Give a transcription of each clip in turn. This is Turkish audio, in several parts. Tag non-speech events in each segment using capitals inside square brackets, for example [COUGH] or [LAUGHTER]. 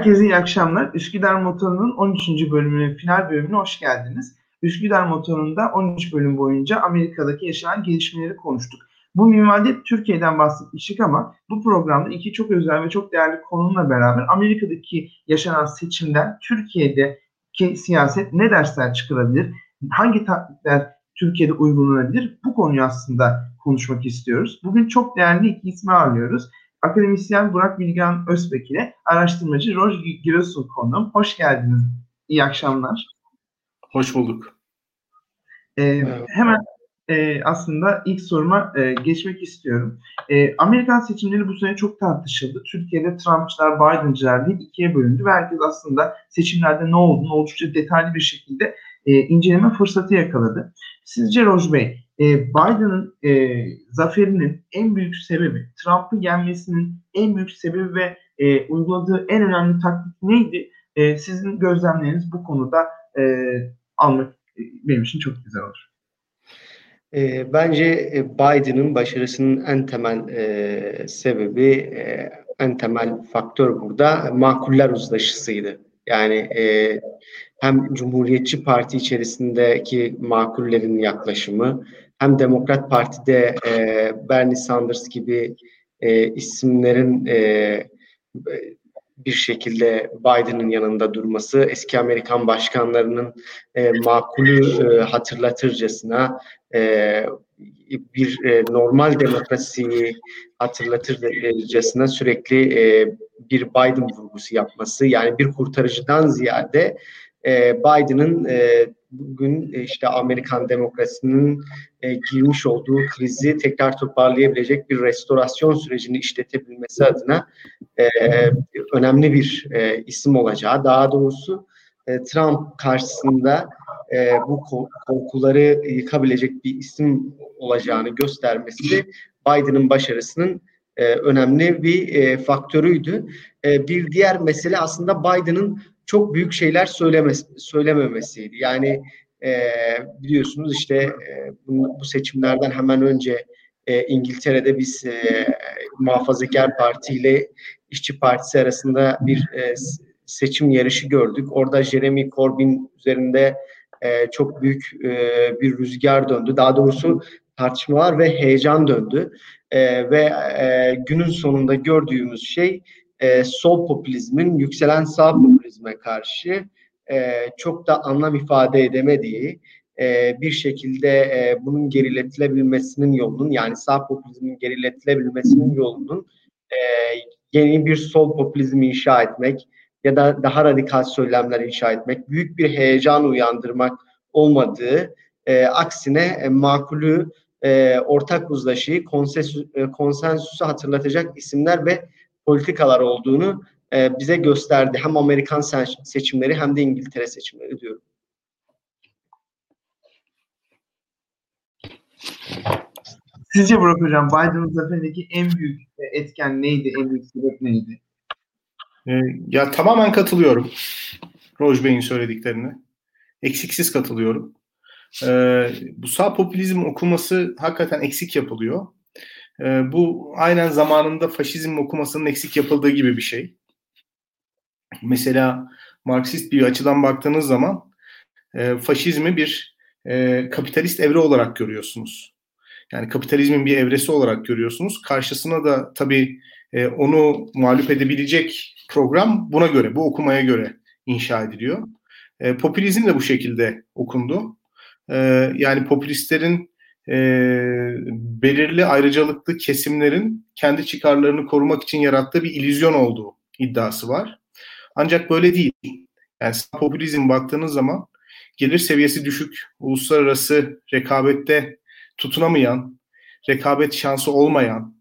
Herkese iyi akşamlar. Üsküdar Motoru'nun 13. bölümüne, final bölümüne hoş geldiniz. Üsküdar Motoru'nda 13 bölüm boyunca Amerika'daki yaşanan gelişmeleri konuştuk. Bu minvalde Türkiye'den bahsetmiştik ama bu programda iki çok özel ve çok değerli konumla beraber Amerika'daki yaşanan seçimden Türkiye'deki siyaset ne dersler çıkarabilir, hangi taktikler Türkiye'de uygulanabilir bu konuyu aslında konuşmak istiyoruz. Bugün çok değerli iki ismi ağırlıyoruz akademisyen Burak Bilgan Özbek ile araştırmacı Roj Giresun konuğum. Hoş geldiniz. İyi akşamlar. Hoş bulduk. Ee, hemen e, aslında ilk soruma e, geçmek istiyorum. E, Amerikan seçimleri bu sene çok tartışıldı. Türkiye'de Trumpçılar, Biden'cılar diye ikiye bölündü ve herkes aslında seçimlerde ne olduğunu oldukça detaylı bir şekilde e, inceleme fırsatı yakaladı. Sizce Roj Bey, e, Biden'ın e, zaferinin en büyük sebebi, Trump'ı yenmesinin en büyük sebebi ve e, uyguladığı en önemli taktik neydi? E, sizin gözlemleriniz bu konuda e, almak e, benim için çok güzel olur. E, bence Biden'ın başarısının en temel e, sebebi, e, en temel faktör burada makuller uzlaşısıydı. Yani e, hem Cumhuriyetçi Parti içerisindeki makullerin yaklaşımı, hem Demokrat Parti'de e, Bernie Sanders gibi e, isimlerin e, bir şekilde Biden'ın yanında durması, eski Amerikan başkanlarının e, makulü e, hatırlatırcasına e, bir e, normal demokrasiyi hatırlatırcasına sürekli e, bir Biden vurgusu yapması, yani bir kurtarıcıdan ziyade e, Biden'ın e, bugün e, işte Amerikan demokrasinin e, girmiş olduğu krizi tekrar toparlayabilecek bir restorasyon sürecini işletebilmesi adına e, önemli bir e, isim olacağı, daha doğrusu e, Trump karşısında e, bu korkuları yıkabilecek bir isim olacağını göstermesi Biden'ın başarısının e, önemli bir e, faktörüydü. E, bir diğer mesele aslında Biden'ın çok büyük şeyler söylemesi, söylememesiydi. Yani e, biliyorsunuz işte e, bu, bu seçimlerden hemen önce e, İngiltere'de biz e, Muhafazakar Parti ile İşçi Partisi arasında bir e, seçim yarışı gördük. Orada Jeremy Corbyn üzerinde e, çok büyük e, bir rüzgar döndü. Daha doğrusu tartışmalar ve heyecan döndü. E, ve e, günün sonunda gördüğümüz şey e, sol popülizmin yükselen sağ popülizme karşı e, çok da anlam ifade edemediği e, bir şekilde e, bunun geriletilebilmesinin yolunun yani sağ popülizmin geriletilebilmesinin yolunun e, yeni bir sol popülizmi inşa etmek ya da daha radikal söylemler inşa etmek, büyük bir heyecan uyandırmak olmadığı, e, aksine e, makulü, e, ortak uzlaşıyı, konsensüs, e, konsensüsü hatırlatacak isimler ve politikalar olduğunu e, bize gösterdi. Hem Amerikan seçimleri hem de İngiltere seçimleri diyorum. Sizce Burak Hocam Biden'ın zaferindeki en büyük etken neydi? En büyük sebep neydi? Ee, ya tamamen katılıyorum. Roj Bey'in söylediklerine. Eksiksiz katılıyorum. Ee, bu sağ popülizm okuması hakikaten eksik yapılıyor. Ee, bu aynen zamanında faşizm okumasının eksik yapıldığı gibi bir şey. Mesela Marksist bir açıdan baktığınız zaman e, faşizmi bir e, kapitalist evre olarak görüyorsunuz. Yani kapitalizmin bir evresi olarak görüyorsunuz. Karşısına da tabii e, onu mağlup edebilecek program buna göre, bu okumaya göre inşa ediliyor. E, popülizm de bu şekilde okundu. E, yani popülistlerin e, belirli ayrıcalıklı kesimlerin kendi çıkarlarını korumak için yarattığı bir illüzyon olduğu iddiası var. Ancak böyle değil. Yani popülizm baktığınız zaman gelir seviyesi düşük, uluslararası rekabette tutunamayan, rekabet şansı olmayan,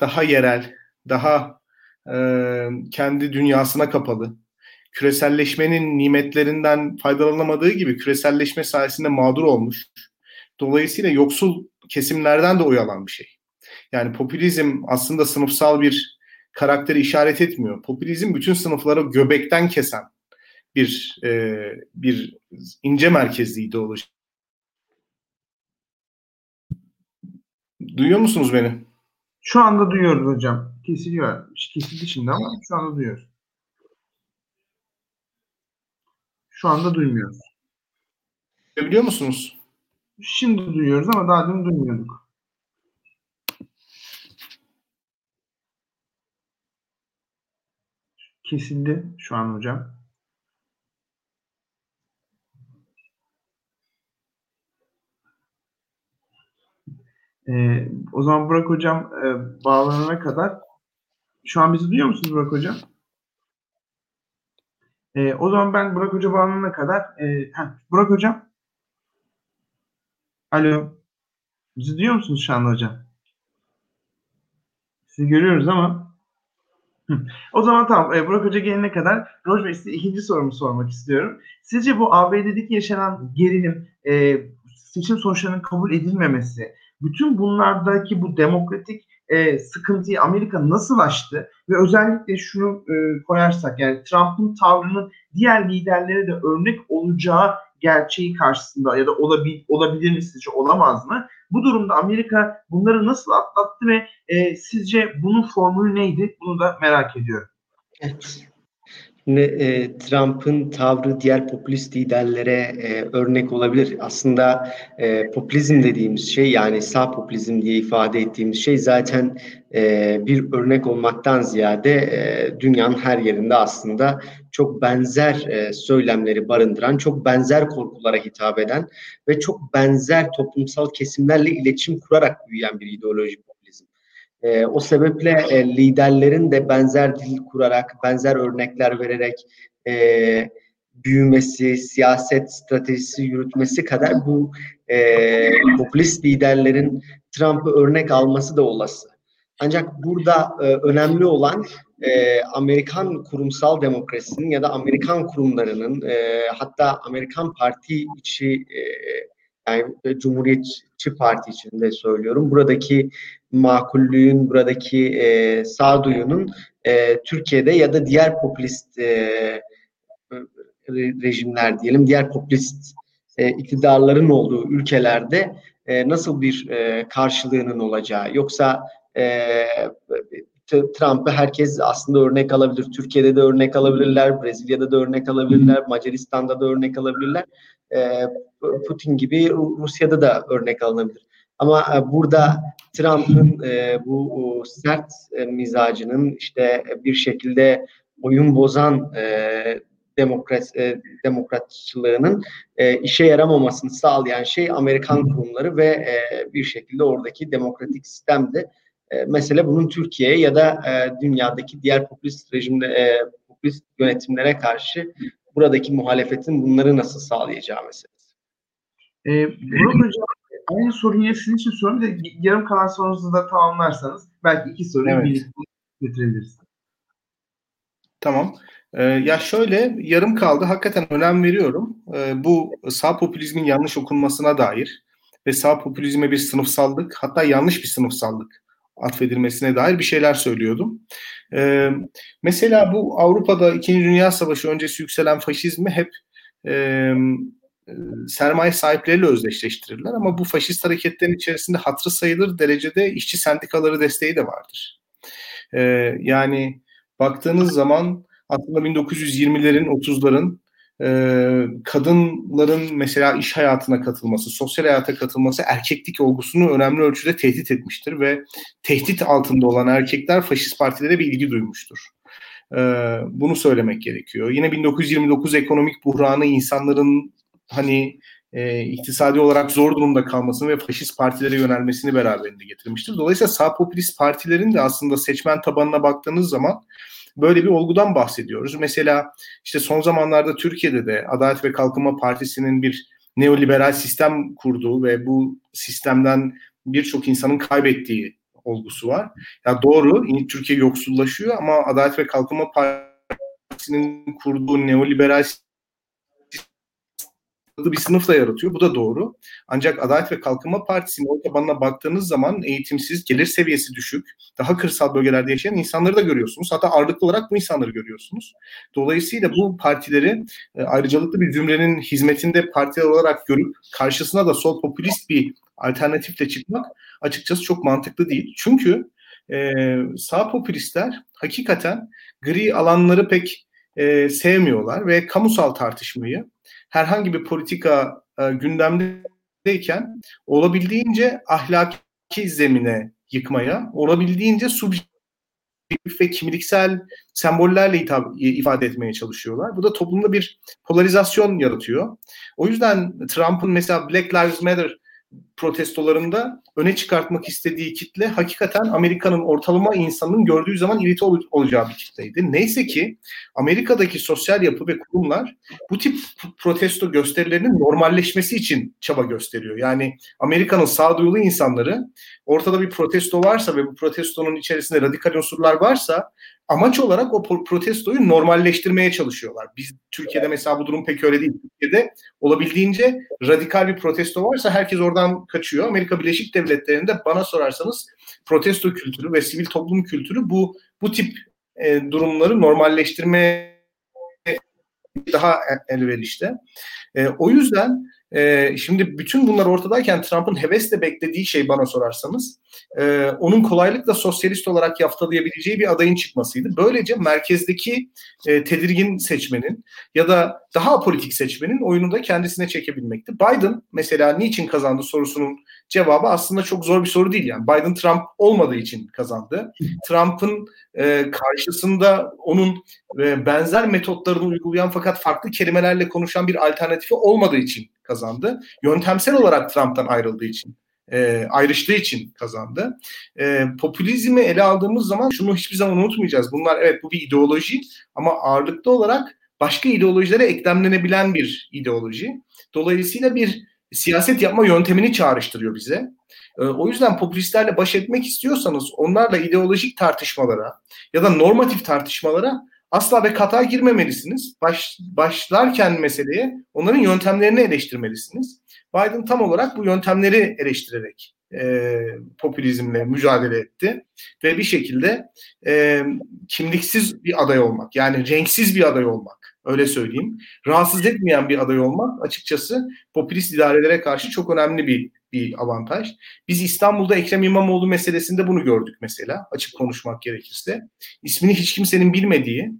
daha yerel, daha e, kendi dünyasına kapalı, küreselleşmenin nimetlerinden faydalanamadığı gibi küreselleşme sayesinde mağdur olmuş. Dolayısıyla yoksul kesimlerden de oyalan bir şey. Yani popülizm aslında sınıfsal bir karakteri işaret etmiyor. Popülizm bütün sınıfları göbekten kesen bir e, bir ince merkezli ideoloji. Duyuyor musunuz beni? Şu anda duyuyoruz hocam. Kesiliyor. Kesildi şimdi ama şu anda duyuyoruz. Şu anda duymuyoruz. Biliyor musunuz? Şimdi duyuyoruz ama daha dün duymuyorduk. Kesildi şu an hocam. Ee, o zaman Burak Hocam e, bağlanana kadar şu an bizi duyuyor musunuz Burak Hocam? Ee, o zaman ben Burak Hoca bağlanana kadar e, heh, Burak Hocam Alo. Bizi duyuyor musunuz şu anda hocam? Sizi görüyoruz ama o zaman tamam. E, Burak Hoca gelene kadar Roj Bey size ikinci sorumu sormak istiyorum. Sizce bu ABD'deki yaşanan gerilim, e, seçim sonuçlarının kabul edilmemesi, bütün bunlardaki bu demokratik e, sıkıntıyı Amerika nasıl aştı ve özellikle şunu e, koyarsak yani Trump'ın tavrının diğer liderlere de örnek olacağı gerçeği karşısında ya da olabil, olabilir mi sizce olamaz mı? Bu durumda Amerika bunları nasıl atlattı ve e, sizce bunun formülü neydi? Bunu da merak ediyorum. Evet. E, Trump'ın tavrı diğer popülist liderlere e, örnek olabilir. Aslında e, popülizm dediğimiz şey yani sağ popülizm diye ifade ettiğimiz şey zaten e, bir örnek olmaktan ziyade dünyanın her yerinde aslında çok benzer söylemleri barındıran, çok benzer korkulara hitap eden ve çok benzer toplumsal kesimlerle iletişim kurarak büyüyen bir ideoloji e, o sebeple e, liderlerin de benzer dil kurarak, benzer örnekler vererek e, büyümesi, siyaset stratejisi yürütmesi kadar bu e, popülist liderlerin Trump'ı örnek alması da olası. Ancak burada e, önemli olan e, Amerikan kurumsal demokrasinin ya da Amerikan kurumlarının e, hatta Amerikan parti içi e, yani Cumhuriyetçi Parti içinde söylüyorum. Buradaki makullüğün, buradaki e, sağduyunun e, Türkiye'de ya da diğer popülist e, rejimler diyelim, diğer popülist e, iktidarların olduğu ülkelerde e, nasıl bir e, karşılığının olacağı. Yoksa e, Trump'ı herkes aslında örnek alabilir. Türkiye'de de örnek alabilirler, Brezilya'da da örnek alabilirler, Macaristan'da da örnek alabilirler. E, Putin gibi Rusya'da da örnek alınabilir. Ama e, burada Trump'ın e, bu sert e, mizacının işte bir şekilde oyun bozan demokrat demokratçılığının işe yaramamasını sağlayan şey Amerikan kurumları ve bir şekilde oradaki demokratik sistemde e, mesele bunun Türkiye'ye ya da dünyadaki diğer popülist rejimde e, popülist yönetimlere karşı buradaki muhalefetin bunları nasıl sağlayacağı meselesi. E, Burak Hocam aynı soruyu yine sizin için soruyorum. Bir de yarım kalan sorunuzu da tamamlarsanız belki iki soruyu evet. birlikte getirebiliriz. Tamam. Ee, ya şöyle yarım kaldı. Hakikaten önem veriyorum. Ee, bu sağ popülizmin yanlış okunmasına dair ve sağ popülizme bir sınıfsallık hatta yanlış bir sınıfsallık atfedilmesine dair bir şeyler söylüyordum. Ee, mesela bu Avrupa'da İkinci Dünya Savaşı öncesi yükselen faşizmi hep e, sermaye sahipleriyle özdeşleştirirler ama bu faşist hareketlerin içerisinde hatırı sayılır derecede işçi sendikaları desteği de vardır. E, yani baktığınız zaman aslında 1920'lerin 30'ların e, kadınların mesela iş hayatına katılması, sosyal hayata katılması erkeklik olgusunu önemli ölçüde tehdit etmiştir ve tehdit altında olan erkekler faşist partilere bir ilgi duymuştur. Ee, bunu söylemek gerekiyor. Yine 1929 ekonomik buhranı insanların hani e, iktisadi olarak zor durumda kalmasını ve faşist partilere yönelmesini beraberinde getirmiştir. Dolayısıyla sağ popülist partilerin de aslında seçmen tabanına baktığınız zaman böyle bir olgudan bahsediyoruz. Mesela işte son zamanlarda Türkiye'de de Adalet ve Kalkınma Partisi'nin bir neoliberal sistem kurduğu ve bu sistemden birçok insanın kaybettiği olgusu var. Ya doğru Türkiye yoksullaşıyor ama Adalet ve Kalkınma Partisi'nin kurduğu neoliberal bir sınıf da yaratıyor. Bu da doğru. Ancak Adalet ve Kalkınma Partisi'nin o tabanına baktığınız zaman eğitimsiz, gelir seviyesi düşük, daha kırsal bölgelerde yaşayan insanları da görüyorsunuz. Hatta ağırlıklı olarak bu insanları görüyorsunuz. Dolayısıyla bu partileri e, ayrıcalıklı bir zümrenin hizmetinde partiler olarak görüp karşısına da sol popülist bir alternatifle çıkmak açıkçası çok mantıklı değil. Çünkü e, sağ popülistler hakikaten gri alanları pek e, sevmiyorlar ve kamusal tartışmayı herhangi bir politika e, gündemdeyken olabildiğince ahlaki zemine yıkmaya, olabildiğince subjektif ve kimliksel sembollerle hitap, ifade etmeye çalışıyorlar. Bu da toplumda bir polarizasyon yaratıyor. O yüzden Trump'ın mesela Black Lives Matter protestolarında öne çıkartmak istediği kitle hakikaten Amerika'nın ortalama insanın gördüğü zaman irite ol- olacağı bir kitleydi. Neyse ki Amerika'daki sosyal yapı ve kurumlar bu tip protesto gösterilerinin normalleşmesi için çaba gösteriyor. Yani Amerika'nın sağduyulu insanları ortada bir protesto varsa ve bu protestonun içerisinde radikal unsurlar varsa amaç olarak o protestoyu normalleştirmeye çalışıyorlar. Biz Türkiye'de mesela bu durum pek öyle değil. Türkiye'de olabildiğince radikal bir protesto varsa herkes oradan kaçıyor. Amerika Birleşik Devletleri'nde bana sorarsanız protesto kültürü ve sivil toplum kültürü bu bu tip e, durumları normalleştirmeye daha elverişte. E, o yüzden e, şimdi bütün bunlar ortadayken Trump'ın hevesle beklediği şey bana sorarsanız e, onun kolaylıkla sosyalist olarak yaftalayabileceği bir adayın çıkmasıydı. Böylece merkezdeki e, tedirgin seçmenin ya da daha politik seçmenin oyunu da kendisine çekebilmekti. Biden mesela niçin kazandı sorusunun cevabı aslında çok zor bir soru değil. Yani Biden Trump olmadığı için kazandı. Trump'ın e, karşısında onun e, benzer metotlarını uygulayan fakat farklı kelimelerle konuşan bir alternatifi olmadığı için kazandı. Yöntemsel olarak Trump'tan ayrıldığı için e, ayrıştığı için kazandı. E, popülizmi ele aldığımız zaman şunu hiçbir zaman unutmayacağız. Bunlar evet bu bir ideoloji ama ağırlıklı olarak başka ideolojilere eklemlenebilen bir ideoloji. Dolayısıyla bir siyaset yapma yöntemini çağrıştırıyor bize. E, o yüzden popülistlerle baş etmek istiyorsanız onlarla ideolojik tartışmalara ya da normatif tartışmalara asla ve kata girmemelisiniz. Baş, başlarken meseleye onların yöntemlerini eleştirmelisiniz. Biden tam olarak bu yöntemleri eleştirerek e, popülizmle mücadele etti ve bir şekilde e, kimliksiz bir aday olmak yani renksiz bir aday olmak öyle söyleyeyim rahatsız etmeyen bir aday olmak açıkçası popülist idarelere karşı çok önemli bir bir avantaj. Biz İstanbul'da Ekrem İmamoğlu meselesinde bunu gördük mesela açık konuşmak gerekirse. İsmini hiç kimsenin bilmediği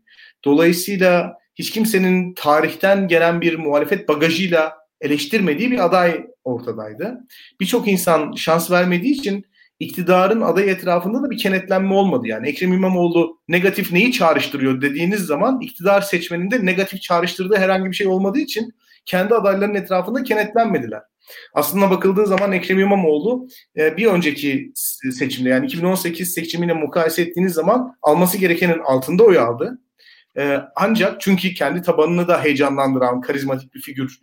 dolayısıyla hiç kimsenin tarihten gelen bir muhalefet bagajıyla eleştirmediği bir aday ortadaydı. Birçok insan şans vermediği için iktidarın aday etrafında da bir kenetlenme olmadı. Yani Ekrem İmamoğlu negatif neyi çağrıştırıyor dediğiniz zaman iktidar seçmeninde negatif çağrıştırdığı herhangi bir şey olmadığı için kendi adaylarının etrafında kenetlenmediler. Aslında bakıldığı zaman Ekrem İmamoğlu e, bir önceki seçimde yani 2018 seçimiyle mukayese ettiğiniz zaman alması gerekenin altında oy aldı. E, ancak çünkü kendi tabanını da heyecanlandıran karizmatik bir figür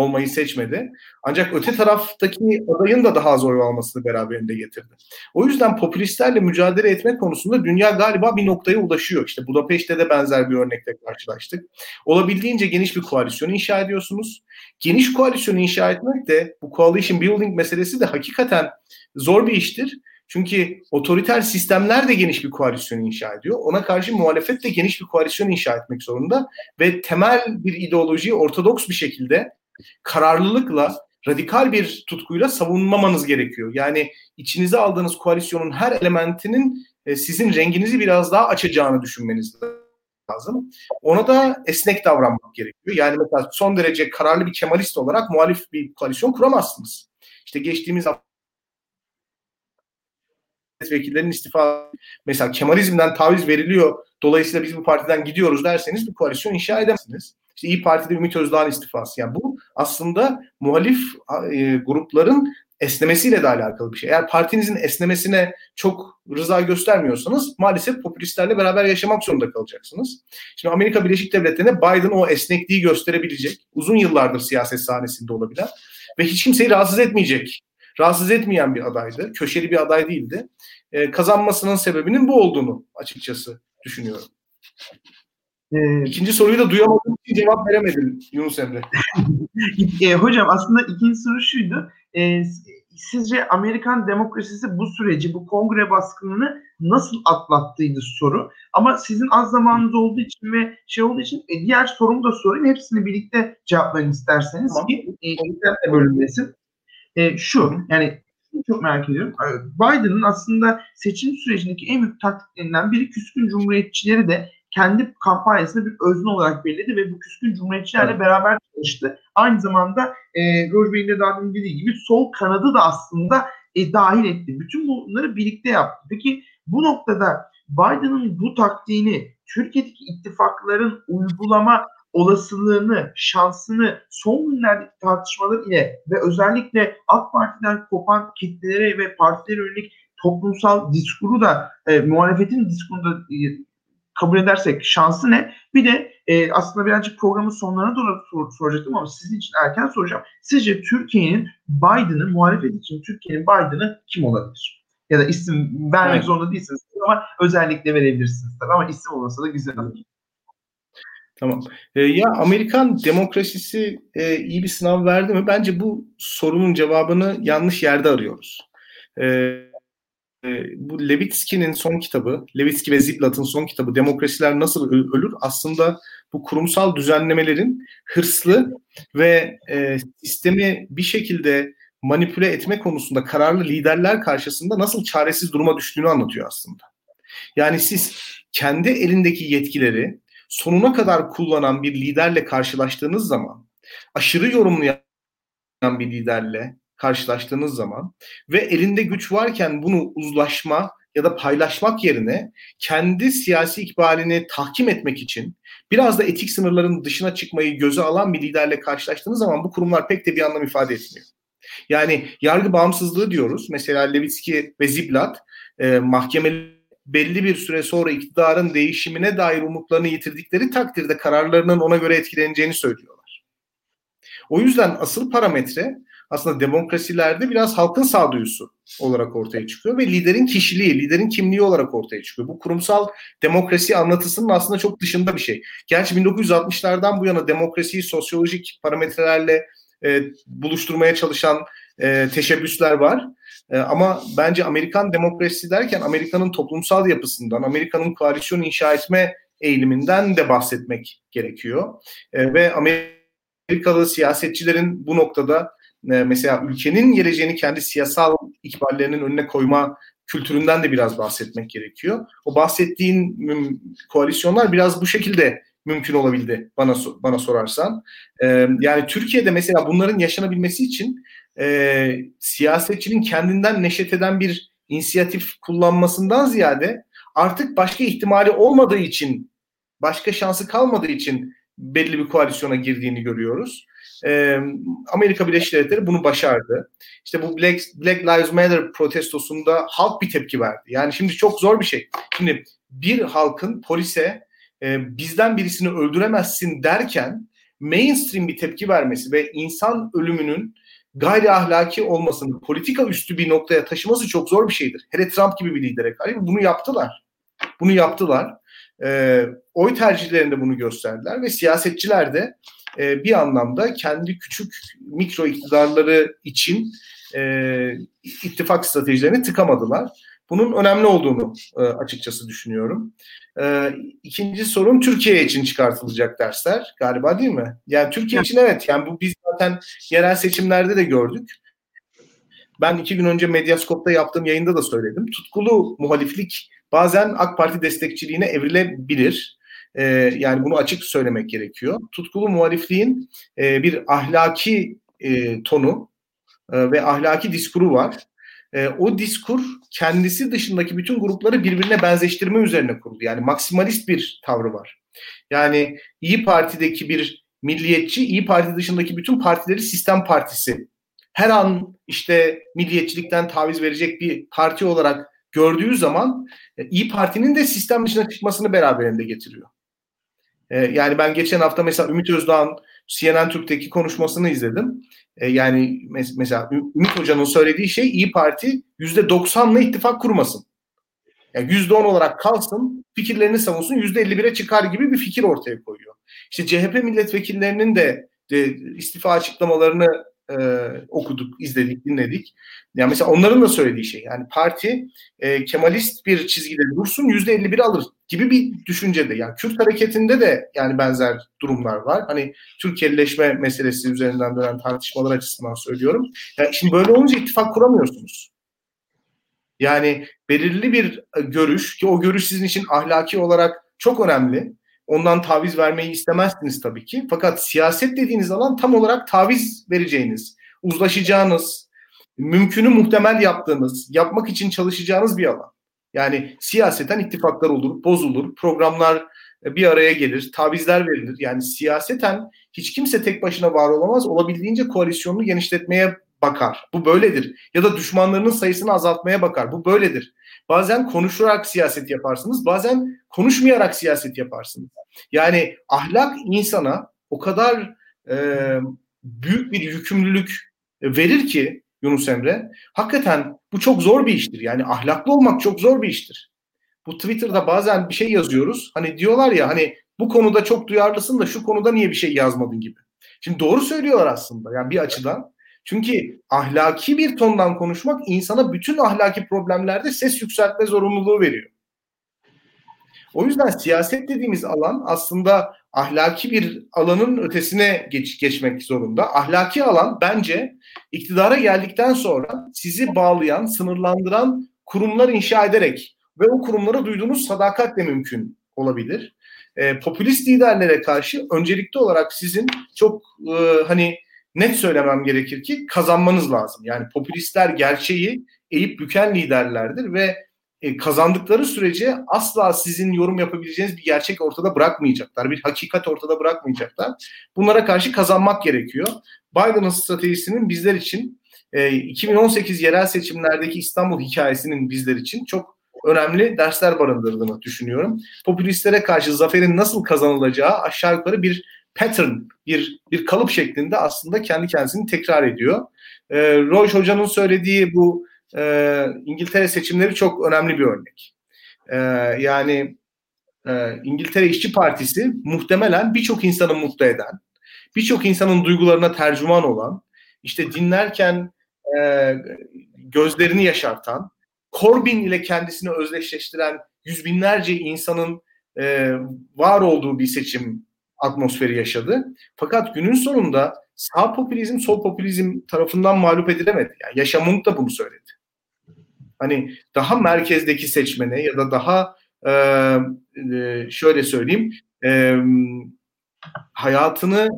olmayı seçmedi. Ancak öte taraftaki adayın da daha az oy almasını beraberinde getirdi. O yüzden popülistlerle mücadele etmek konusunda dünya galiba bir noktaya ulaşıyor. İşte Budapeşte de benzer bir örnekle karşılaştık. Olabildiğince geniş bir koalisyon inşa ediyorsunuz. Geniş koalisyon inşa etmek de bu coalition building meselesi de hakikaten zor bir iştir. Çünkü otoriter sistemler de geniş bir koalisyon inşa ediyor. Ona karşı muhalefet de geniş bir koalisyon inşa etmek zorunda. Ve temel bir ideolojiyi ortodoks bir şekilde kararlılıkla, radikal bir tutkuyla savunmamanız gerekiyor. Yani içinize aldığınız koalisyonun her elementinin e, sizin renginizi biraz daha açacağını düşünmeniz lazım. Ona da esnek davranmak gerekiyor. Yani mesela son derece kararlı bir Kemalist olarak muhalif bir koalisyon kuramazsınız. İşte geçtiğimiz milletvekillerinin istifa mesela Kemalizmden taviz veriliyor. Dolayısıyla biz bu partiden gidiyoruz derseniz bir koalisyon inşa edemezsiniz. İşte İyi Parti'de Ümit Özdağ'ın istifası. Yani bu aslında muhalif e, grupların esnemesiyle de alakalı bir şey. Eğer partinizin esnemesine çok rıza göstermiyorsanız maalesef popülistlerle beraber yaşamak zorunda kalacaksınız. Şimdi Amerika Birleşik Devletleri'nde Biden o esnekliği gösterebilecek. Uzun yıllardır siyaset sahnesinde olabilen ve hiç kimseyi rahatsız etmeyecek. Rahatsız etmeyen bir adaydı. Köşeli bir aday değildi. Ee, kazanmasının sebebinin bu olduğunu açıkçası düşünüyorum. Ee, İkinci soruyu da duyamadığım için cevap veremedim Yunus Emre. [LAUGHS] e, hocam aslında ikinci soru şuydu. E, sizce Amerikan demokrasisi bu süreci, bu kongre baskınını nasıl atlattıydı soru. Ama sizin az zamanınız olduğu için ve şey olduğu için e, diğer sorumu da sorayım. Hepsini birlikte cevaplayın isterseniz tamam. ki e, bölünmesin. E, şu yani çok merak ediyorum. Biden'ın aslında seçim sürecindeki en büyük taktiklerinden biri küskün cumhuriyetçileri de kendi kampanyasını bir özne olarak belirledi ve bu küskün cumhuriyetçilerle evet. beraber çalıştı. Aynı zamanda e, Roger Bey'in de daha dediği gibi sol kanadı da aslında e, dahil etti. Bütün bunları birlikte yaptı. Peki bu noktada Biden'ın bu taktiğini Türkiye'deki ittifakların uygulama olasılığını, şansını son günlerdeki tartışmalar ile ve özellikle AK Parti'den kopan kitlelere ve partilere yönelik toplumsal diskuru da e, muhalefetin diskurunu da e, kabul edersek şansı ne? Bir de e, aslında birazcık programın sonlarına doğru sor, soracaktım ama sizin için erken soracağım. Sizce Türkiye'nin Biden'ı, muhalefet için Türkiye'nin Biden'ı kim olabilir? Ya da isim vermek evet. zorunda değilsiniz ama özellikle verebilirsiniz tabii ama isim olmasa da güzel olur. Tamam. E, ya Amerikan demokrasisi e, iyi bir sınav verdi mi? Bence bu sorunun cevabını yanlış yerde arıyoruz. E, e, bu Levitsky'nin son kitabı, Levitsky ve Ziblatt'ın son kitabı Demokrasiler Nasıl Ölür aslında bu kurumsal düzenlemelerin hırslı ve e, sistemi bir şekilde manipüle etme konusunda kararlı liderler karşısında nasıl çaresiz duruma düştüğünü anlatıyor aslında. Yani siz kendi elindeki yetkileri sonuna kadar kullanan bir liderle karşılaştığınız zaman, aşırı yorumlayan bir liderle karşılaştığınız zaman ve elinde güç varken bunu uzlaşma ya da paylaşmak yerine kendi siyasi ikbalini tahkim etmek için biraz da etik sınırların dışına çıkmayı göze alan bir liderle karşılaştığınız zaman bu kurumlar pek de bir anlam ifade etmiyor. Yani yargı bağımsızlığı diyoruz. Mesela Levitsky ve Ziblatt e, mahkemeleri belli bir süre sonra iktidarın değişimine dair umutlarını yitirdikleri takdirde kararlarının ona göre etkileneceğini söylüyorlar. O yüzden asıl parametre aslında demokrasilerde biraz halkın sağduyusu olarak ortaya çıkıyor ve liderin kişiliği, liderin kimliği olarak ortaya çıkıyor. Bu kurumsal demokrasi anlatısının aslında çok dışında bir şey. Gerçi 1960'lardan bu yana demokrasiyi sosyolojik parametrelerle e, buluşturmaya çalışan e, teşebbüsler var. E, ama bence Amerikan demokrasisi derken Amerika'nın toplumsal yapısından, Amerika'nın koalisyon inşa etme eğiliminden de bahsetmek gerekiyor. E, ve Amerikalı siyasetçilerin bu noktada mesela ülkenin geleceğini kendi siyasal ikballerinin önüne koyma kültüründen de biraz bahsetmek gerekiyor. O bahsettiğin koalisyonlar biraz bu şekilde mümkün olabildi bana bana sorarsan. Ee, yani Türkiye'de mesela bunların yaşanabilmesi için e, siyasetçinin kendinden neşet eden bir inisiyatif kullanmasından ziyade artık başka ihtimali olmadığı için, başka şansı kalmadığı için belli bir koalisyona girdiğini görüyoruz. E, Amerika Birleşik Devletleri bunu başardı. İşte bu Black, Black Lives Matter protestosunda halk bir tepki verdi. Yani şimdi çok zor bir şey. Şimdi bir halkın polise e, bizden birisini öldüremezsin derken mainstream bir tepki vermesi ve insan ölümünün gayri ahlaki olmasını politika üstü bir noktaya taşıması çok zor bir şeydir. Hele Trump gibi bir lidere karşı bunu yaptılar. Bunu yaptılar. E, oy tercihlerinde bunu gösterdiler ve siyasetçiler de e, bir anlamda kendi küçük mikro iktidarları için e, ittifak stratejilerini tıkamadılar. Bunun önemli olduğunu e, açıkçası düşünüyorum. E, ikinci sorun Türkiye için çıkartılacak dersler galiba değil mi? Yani Türkiye için evet. Yani bu biz zaten yerel seçimlerde de gördük. Ben iki gün önce Medyaskop'ta yaptığım yayında da söyledim. Tutkulu muhaliflik bazen AK Parti destekçiliğine evrilebilir. E, yani bunu açık söylemek gerekiyor. Tutkulu muhalifliğin e, bir ahlaki e, tonu e, ve ahlaki diskuru var. E, o diskur kendisi dışındaki bütün grupları birbirine benzeştirme üzerine kuruldu. Yani maksimalist bir tavrı var. Yani İyi Parti'deki bir milliyetçi, İyi Parti dışındaki bütün partileri sistem partisi. Her an işte milliyetçilikten taviz verecek bir parti olarak gördüğü zaman e, İyi Parti'nin de sistem dışına çıkmasını beraberinde getiriyor. E, yani ben geçen hafta mesela Ümit Özdağ'ın CNN Türk'teki konuşmasını izledim. E, yani mes- mesela Ümit Hoca'nın söylediği şey İyi Parti %90'la ittifak kurmasın. Yani %10 olarak kalsın, fikirlerini savunsun, %51'e çıkar gibi bir fikir ortaya koyuyor. İşte CHP milletvekillerinin de, de istifa açıklamalarını e, okuduk, izledik, dinledik. Yani mesela onların da söylediği şey yani parti e, Kemalist bir çizgide dursun yüzde 51 alır gibi bir düşüncede. Yani Kürt hareketinde de yani benzer durumlar var. Hani Türkiye'lileşme meselesi üzerinden dönen tartışmalar açısından söylüyorum. Yani şimdi böyle olunca ittifak kuramıyorsunuz. Yani belirli bir görüş ki o görüş sizin için ahlaki olarak çok önemli. Ondan taviz vermeyi istemezsiniz tabii ki. Fakat siyaset dediğiniz alan tam olarak taviz vereceğiniz, uzlaşacağınız, mümkünü muhtemel yaptığınız, yapmak için çalışacağınız bir alan. Yani siyaseten ittifaklar olur, bozulur, programlar e, bir araya gelir, tavizler verilir. Yani siyaseten hiç kimse tek başına var olamaz. Olabildiğince koalisyonunu genişletmeye bakar. Bu böyledir. Ya da düşmanlarının sayısını azaltmaya bakar. Bu böyledir. Bazen konuşarak siyaset yaparsınız, bazen konuşmayarak siyaset yaparsınız. Yani ahlak insana o kadar e, büyük bir yükümlülük verir ki Yunus Emre. Hakikaten bu çok zor bir iştir. Yani ahlaklı olmak çok zor bir iştir. Bu Twitter'da bazen bir şey yazıyoruz. Hani diyorlar ya hani bu konuda çok duyarlısın da şu konuda niye bir şey yazmadın gibi. Şimdi doğru söylüyorlar aslında yani bir açıdan. Çünkü ahlaki bir tondan konuşmak insana bütün ahlaki problemlerde ses yükseltme zorunluluğu veriyor. O yüzden siyaset dediğimiz alan aslında ahlaki bir alanın ötesine geç, geçmek zorunda. Ahlaki alan bence iktidara geldikten sonra sizi bağlayan, sınırlandıran kurumlar inşa ederek ve o kurumlara duyduğunuz sadakatle mümkün olabilir. E, popülist liderlere karşı öncelikli olarak sizin çok e, hani net söylemem gerekir ki kazanmanız lazım. Yani popülistler gerçeği eğip büken liderlerdir ve e, kazandıkları sürece asla sizin yorum yapabileceğiniz bir gerçek ortada bırakmayacaklar. Bir hakikat ortada bırakmayacaklar. Bunlara karşı kazanmak gerekiyor. Biden'ın stratejisinin bizler için e, 2018 yerel seçimlerdeki İstanbul hikayesinin bizler için çok önemli dersler barındırdığını düşünüyorum. Popülistlere karşı zaferin nasıl kazanılacağı aşağı yukarı bir pattern, bir bir kalıp şeklinde aslında kendi kendisini tekrar ediyor. E, Roy Hoca'nın söylediği bu e, İngiltere seçimleri çok önemli bir örnek. E, yani e, İngiltere İşçi Partisi muhtemelen birçok insanı mutlu eden, birçok insanın duygularına tercüman olan, işte dinlerken e, gözlerini yaşartan, Corbyn ile kendisini özdeşleştiren yüz binlerce insanın e, var olduğu bir seçim atmosferi yaşadı. Fakat günün sonunda sağ popülizm sol popülizm tarafından mağlup edilemedi. Yani Yaşamunk da bunu söyledi. Hani daha merkezdeki seçmene ya da daha e, e, şöyle söyleyeyim e, hayatını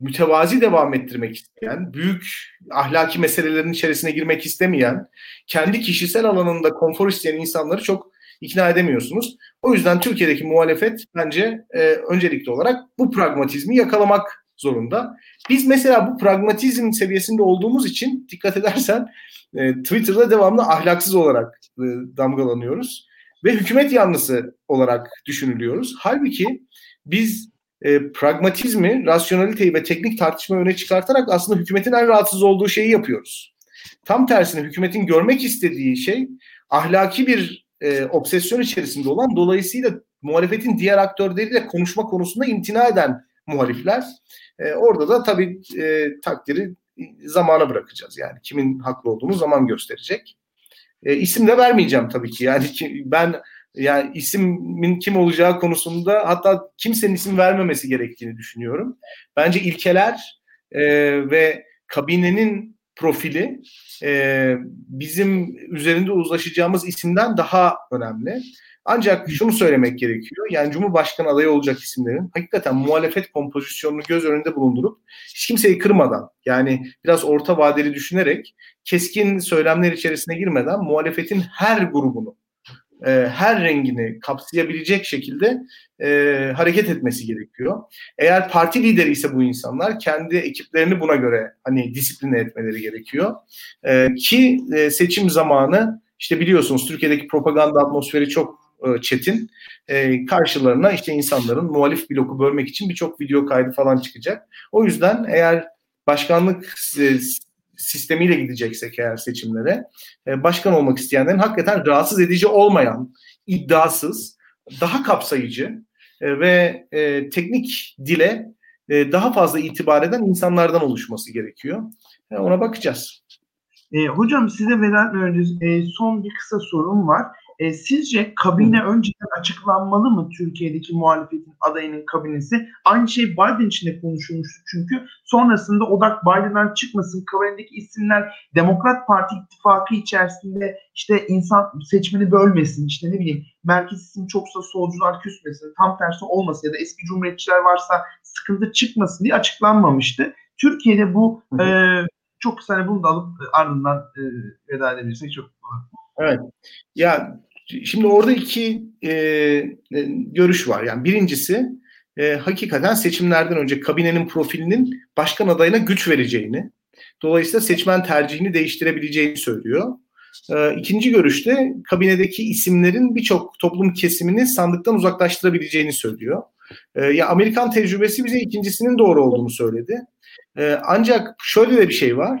mütevazi devam ettirmek isteyen, büyük ahlaki meselelerin içerisine girmek istemeyen, kendi kişisel alanında konfor isteyen insanları çok ikna edemiyorsunuz. O yüzden Türkiye'deki muhalefet bence e, öncelikli olarak bu pragmatizmi yakalamak zorunda. Biz mesela bu pragmatizm seviyesinde olduğumuz için dikkat edersen e, Twitter'da devamlı ahlaksız olarak e, damgalanıyoruz ve hükümet yanlısı olarak düşünülüyoruz. Halbuki biz e, pragmatizmi, rasyoneliteyi ve teknik tartışma öne çıkartarak aslında hükümetin en rahatsız olduğu şeyi yapıyoruz. Tam tersine hükümetin görmek istediği şey ahlaki bir e, obsesyon içerisinde olan dolayısıyla muhalefetin diğer aktörleriyle konuşma konusunda imtina eden muhalifler. E, orada da tabii e, takdiri zamana bırakacağız. Yani kimin haklı olduğunu zaman gösterecek. E, isim de vermeyeceğim tabii ki. Yani ki, ben yani ismin kim olacağı konusunda hatta kimsenin isim vermemesi gerektiğini düşünüyorum. Bence ilkeler e, ve kabinenin profili e, bizim üzerinde uzlaşacağımız isimden daha önemli. Ancak şunu söylemek gerekiyor. Yani Cumhurbaşkanı adayı olacak isimlerin hakikaten muhalefet kompozisyonunu göz önünde bulundurup hiç kimseyi kırmadan yani biraz orta vadeli düşünerek keskin söylemler içerisine girmeden muhalefetin her grubunu e, her rengini kapsayabilecek şekilde e, hareket etmesi gerekiyor. Eğer parti lideri ise bu insanlar kendi ekiplerini buna göre hani disipline etmeleri gerekiyor. E, ki e, seçim zamanı işte biliyorsunuz Türkiye'deki propaganda atmosferi çok e, çetin. E, karşılarına işte insanların muhalif bloku bölmek için birçok video kaydı falan çıkacak. O yüzden eğer başkanlık e, sistemiyle gideceksek eğer seçimlere e, başkan olmak isteyenlerin hakikaten rahatsız edici olmayan, iddiasız, daha kapsayıcı e, ve e, teknik dile daha fazla itibar eden insanlardan oluşması gerekiyor. Ona bakacağız. E, hocam size veren önce son bir kısa sorum var. E, sizce kabine önceden açıklanmalı mı Türkiye'deki muhalefetin adayının kabinesi? Aynı şey Biden için de konuşulmuştu çünkü sonrasında odak Biden'dan çıkmasın. Kabinedeki isimler Demokrat Parti ittifakı içerisinde işte insan seçmeni bölmesin işte ne bileyim merkez isim çoksa solcular küsmesin tam tersi olmasın ya da eski cumhuriyetçiler varsa sıkıntı çıkmasın diye açıklanmamıştı. Türkiye'de bu e, çok kısa hani bunu da alıp ardından e, veda edebilirsek çok Evet. Ya şimdi orada iki e, görüş var. Yani birincisi e, hakikaten seçimlerden önce kabinenin profilinin başkan adayına güç vereceğini, dolayısıyla seçmen tercihini değiştirebileceğini söylüyor. E, ikinci görüşte kabinedeki isimlerin birçok toplum kesimini sandıktan uzaklaştırabileceğini söylüyor. E, ya Amerikan tecrübesi bize ikincisinin doğru olduğunu söyledi. E, ancak şöyle de bir şey var.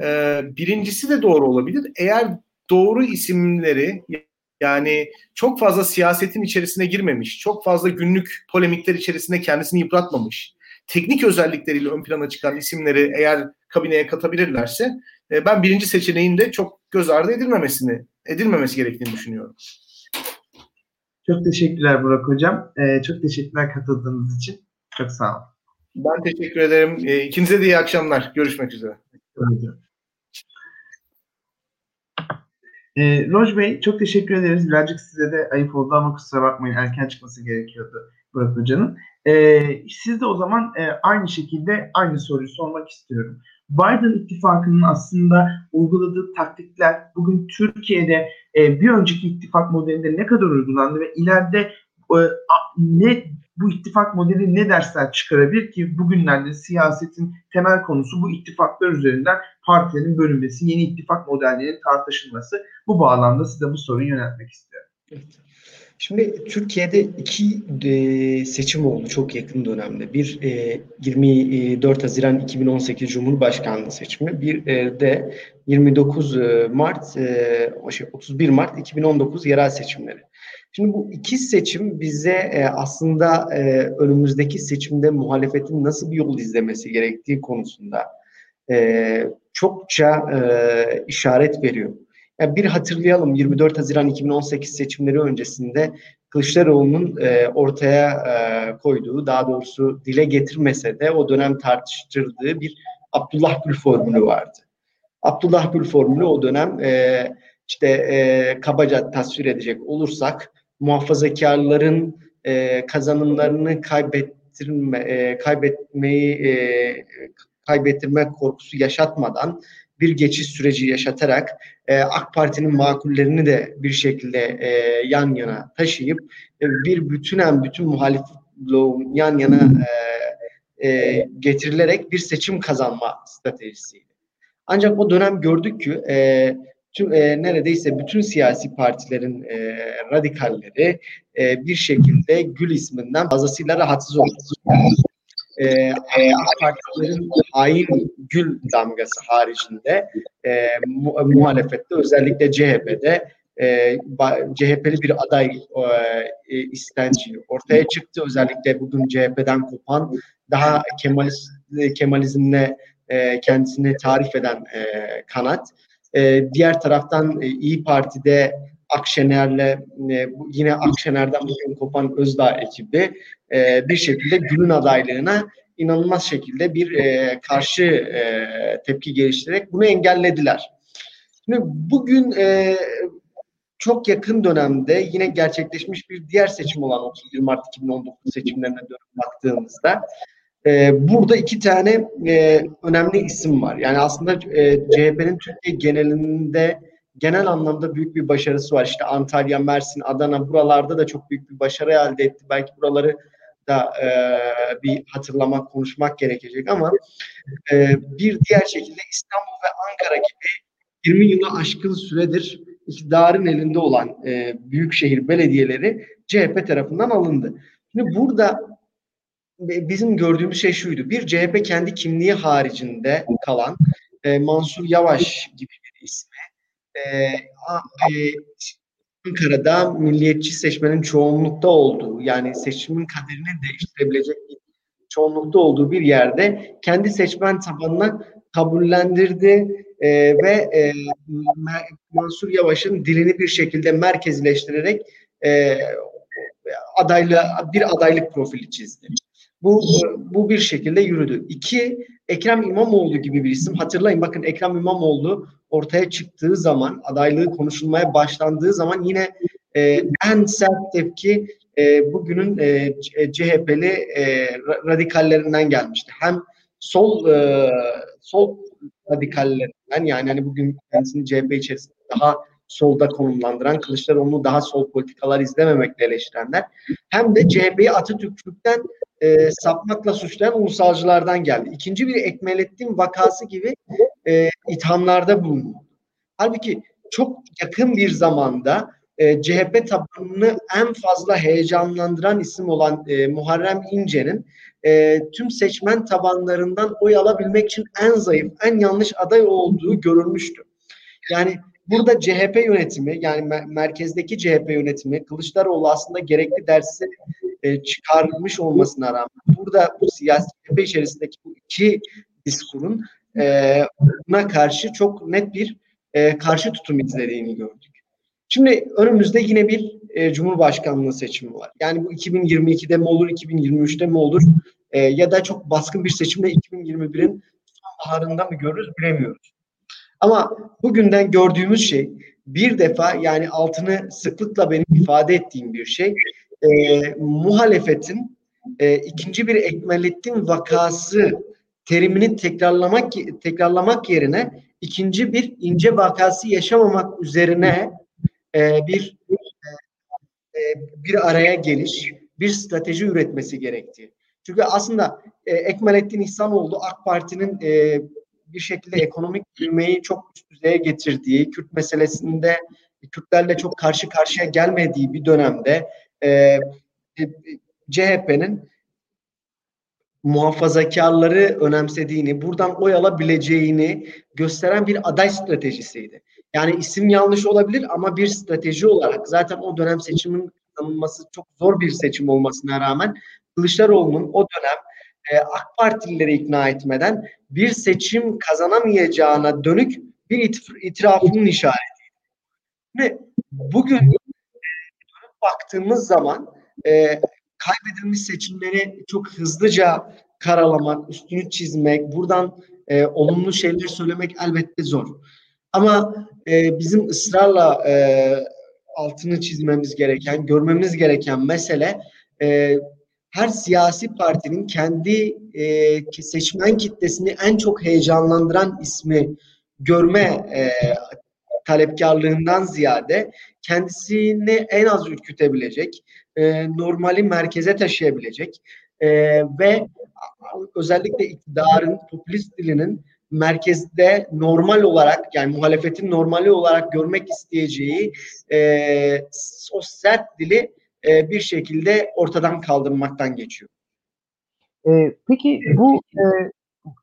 E, birincisi de doğru olabilir. Eğer doğru isimleri yani çok fazla siyasetin içerisine girmemiş, çok fazla günlük polemikler içerisinde kendisini yıpratmamış, teknik özellikleriyle ön plana çıkan isimleri eğer kabineye katabilirlerse e, ben birinci seçeneğin de çok göz ardı edilmemesini edilmemesi gerektiğini düşünüyorum. Çok teşekkürler Burak Hocam. Ee, çok teşekkürler katıldığınız için. Çok sağ olun. Ben teşekkür ederim. E, ikinize de iyi akşamlar. Görüşmek üzere. Evet. E, Roj Bey çok teşekkür ederiz. Birazcık size de ayıp oldu ama kusura bakmayın erken çıkması gerekiyordu Burak Hoca'nın. E, siz de o zaman e, aynı şekilde aynı soruyu sormak istiyorum. Biden ittifakının aslında uyguladığı taktikler bugün Türkiye'de e, bir önceki ittifak modelinde ne kadar uygulandı ve ileride e, ne bu ittifak modeli ne dersler çıkarabilir ki bugünlerde siyasetin temel konusu bu ittifaklar üzerinden partilerin bölünmesi, yeni ittifak modellerinin tartışılması. Bu bağlamda size bu soruyu yöneltmek istiyorum. Şimdi Türkiye'de iki e, seçim oldu çok yakın dönemde. Bir e, 24 Haziran 2018 Cumhurbaşkanlığı seçimi, bir e, de 29 e, Mart, e, 31 şey, Mart 2019 yerel seçimleri. Şimdi bu iki seçim bize e, aslında e, önümüzdeki seçimde muhalefetin nasıl bir yol izlemesi gerektiği konusunda e, çokça e, işaret veriyor. Yani bir hatırlayalım 24 Haziran 2018 seçimleri öncesinde Kılıçdaroğlu'nun e, ortaya e, koyduğu, daha doğrusu dile getirmese de o dönem tartıştırdığı bir Abdullah Gül formülü vardı. Abdullah Gül formülü o dönem e, işte e, kabaca tasvir edecek olursak muhafazakarların e, kazanımlarını kaybettirme, e, kaybetmeyi e, kaybettirme korkusu yaşatmadan bir geçiş süreci yaşatarak e, AK Parti'nin makullerini de bir şekilde e, yan yana taşıyıp e, bir bütünen bütün muhalif bloğun yan yana e, e, getirilerek bir seçim kazanma stratejisiydi. Ancak o dönem gördük ki e, tüm, e, neredeyse bütün siyasi partilerin e, radikalleri e, bir şekilde Gül isminden fazlasıyla rahatsız oldu. E, Partilerin hain Gül damgası haricinde e, mu, muhalefette özellikle CHP'de e, CHP'li bir aday e, istenci ortaya çıktı. Özellikle bugün CHP'den kopan daha Kemalist, Kemalizmle e, kendisini tarif eden e, kanat e, diğer taraftan e, İyi Parti'de Akşener'le e, yine Akşener'den bugün kopan Özdağ ekibi e, bir şekilde Gül'ün adaylığına inanılmaz şekilde bir e, karşı e, tepki geliştirerek bunu engellediler. Şimdi bugün e, çok yakın dönemde yine gerçekleşmiş bir diğer seçim olan 31 Mart 2019 seçimlerine dönüp baktığımızda e, burada iki tane e, önemli isim var. Yani aslında e, CHP'nin Türkiye genelinde genel anlamda büyük bir başarısı var. İşte Antalya, Mersin, Adana buralarda da çok büyük bir başarı elde etti. Belki buraları da e, bir hatırlamak, konuşmak gerekecek ama e, bir diğer şekilde İstanbul ve Ankara gibi 20 yılı aşkın süredir iktidarın elinde olan e, büyükşehir belediyeleri CHP tarafından alındı. Şimdi burada bizim gördüğümüz şey şuydu. Bir CHP kendi kimliği haricinde kalan e, Mansur Yavaş gibi bir ismi e, e, Ankara'da milliyetçi seçmenin çoğunlukta olduğu yani seçimin kaderini değiştirebilecek bir çoğunlukta olduğu bir yerde kendi seçmen tabanına kabullendirdi. e, ve e, Mansur Yavaş'ın dilini bir şekilde merkezileştirerek e, adaylı bir adaylık profili çizdi. Bu bu bir şekilde yürüdü. İki, Ekrem İmamoğlu gibi bir isim. Hatırlayın bakın Ekrem İmamoğlu ortaya çıktığı zaman, adaylığı konuşulmaya başlandığı zaman yine e, en sert tepki e, bugünün e, CHP'li e, radikallerinden gelmişti. Hem sol e, sol radikallerinden yani hani bugün kendisini CHP içerisinde daha solda konumlandıran, Kılıçdaroğlu'nu daha sol politikalar izlememekle eleştirenler hem de CHP'yi Atatürk'lükten e, sapmakla suçlayan ulusalcılardan geldi. İkinci bir Ekmelettin vakası gibi e, ithamlarda bulundu. Halbuki çok yakın bir zamanda e, CHP tabanını en fazla heyecanlandıran isim olan e, Muharrem İnce'nin e, tüm seçmen tabanlarından oy alabilmek için en zayıf, en yanlış aday olduğu görülmüştü. Yani burada CHP yönetimi yani mer- merkezdeki CHP yönetimi Kılıçdaroğlu aslında gerekli dersi e, çıkarmış olmasına rağmen burada bu siyasi CHP içerisindeki bu iki diskurun e, buna karşı çok net bir e, karşı tutum izlediğini gördük. Şimdi önümüzde yine bir Cumhurbaşkanlığı seçimi var. Yani bu 2022'de mi olur, 2023'te mi olur ya da çok baskın bir seçimle 2021'in sonbaharında mı görürüz bilemiyoruz. Ama bugünden gördüğümüz şey bir defa yani altını sıklıkla benim ifade ettiğim bir şey e, muhalefetin e, ikinci bir Ekmelettin vakası terimini tekrarlamak tekrarlamak yerine ikinci bir ince vakası yaşamamak üzerine e, bir e, bir araya geliş, bir strateji üretmesi gerektiği. Çünkü aslında e, Ekmelettin İhsanoğlu AK Parti'nin e, bir şekilde ekonomik büyümeyi çok üst düzeye getirdiği, Kürt meselesinde Kürtlerle çok karşı karşıya gelmediği bir dönemde e, CHP'nin muhafazakarları önemsediğini, buradan oy alabileceğini gösteren bir aday stratejisiydi. Yani isim yanlış olabilir ama bir strateji olarak zaten o dönem seçimin kazanılması çok zor bir seçim olmasına rağmen Kılıçdaroğlu'nun o dönem e, AK Partilileri ikna etmeden bir seçim kazanamayacağına dönük bir itif- itirafının işaretiydi. Ve bugün e, dönüp baktığımız zaman e, kaybedilmiş seçimleri çok hızlıca karalamak, üstünü çizmek, buradan e, olumlu şeyler söylemek elbette zor. Ama e, bizim ısrarla e, altını çizmemiz gereken, görmemiz gereken mesele e, her siyasi partinin kendi e, seçmen kitlesini en çok heyecanlandıran ismi görme e, talepkarlığından ziyade kendisini en az ürkütebilecek, e, normali merkeze taşıyabilecek e, ve özellikle iktidarın popülist dilinin merkezde normal olarak yani muhalefetin normali olarak görmek isteyeceği e, o sert dili e, bir şekilde ortadan kaldırmaktan geçiyor. E, peki bu e,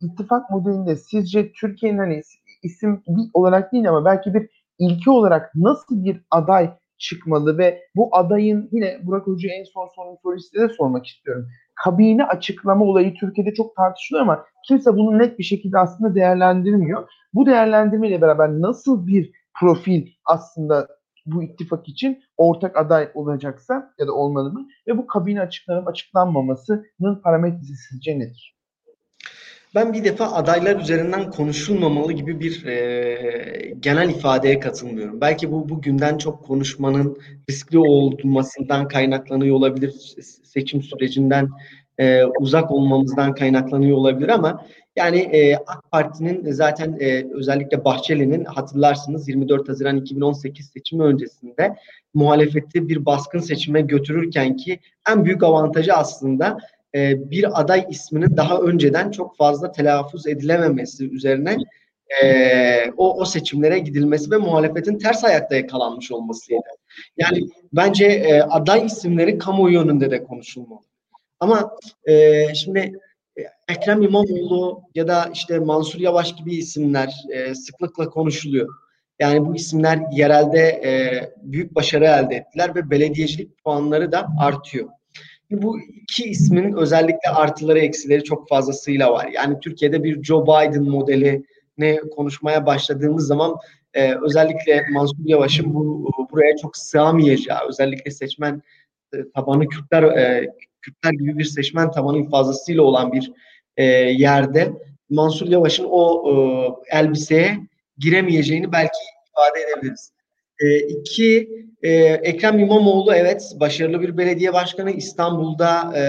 ittifak modelinde sizce Türkiye'nin hani isim olarak değil ama belki bir ilki olarak nasıl bir aday çıkmalı ve bu adayın yine Burak Hoca en son sorun soru de sormak istiyorum. Kabine açıklama olayı Türkiye'de çok tartışılıyor ama kimse bunu net bir şekilde aslında değerlendirmiyor. Bu değerlendirmeyle beraber nasıl bir profil aslında bu ittifak için ortak aday olacaksa ya da olmalı mı? Ve bu kabine açıklanıp açıklanmamasının parametresi sizce nedir? Ben bir defa adaylar üzerinden konuşulmamalı gibi bir e, genel ifadeye katılmıyorum. Belki bu bugünden çok konuşmanın riskli olmasından kaynaklanıyor olabilir, seçim sürecinden e, uzak olmamızdan kaynaklanıyor olabilir ama yani e, AK Parti'nin zaten e, özellikle Bahçeli'nin hatırlarsınız 24 Haziran 2018 seçimi öncesinde muhalefeti bir baskın seçime götürürken ki en büyük avantajı aslında e, bir aday isminin daha önceden çok fazla telaffuz edilememesi üzerine e, o, o seçimlere gidilmesi ve muhalefetin ters ayakta yakalanmış olmasıydı. Yani bence e, aday isimleri kamuoyu önünde de konuşulmalı. Ama e, şimdi e, Ekrem İmamoğlu ya da işte Mansur Yavaş gibi isimler e, sıklıkla konuşuluyor. Yani bu isimler yerelde e, büyük başarı elde ettiler ve belediyecilik puanları da artıyor. Bu iki ismin özellikle artıları eksileri çok fazlasıyla var. Yani Türkiye'de bir Joe Biden modeli ne konuşmaya başladığımız zaman e, özellikle Mansur Yavaş'ın bu buraya çok sığamayacağı, özellikle seçmen e, tabanı Kürtler e, Kürtler gibi bir seçmen tabanı fazlasıyla olan bir e, yerde Mansur Yavaş'ın o e, elbiseye giremeyeceğini belki ifade edebiliriz. E, iki, e, Ekrem İmamoğlu evet başarılı bir belediye başkanı. İstanbul'da e,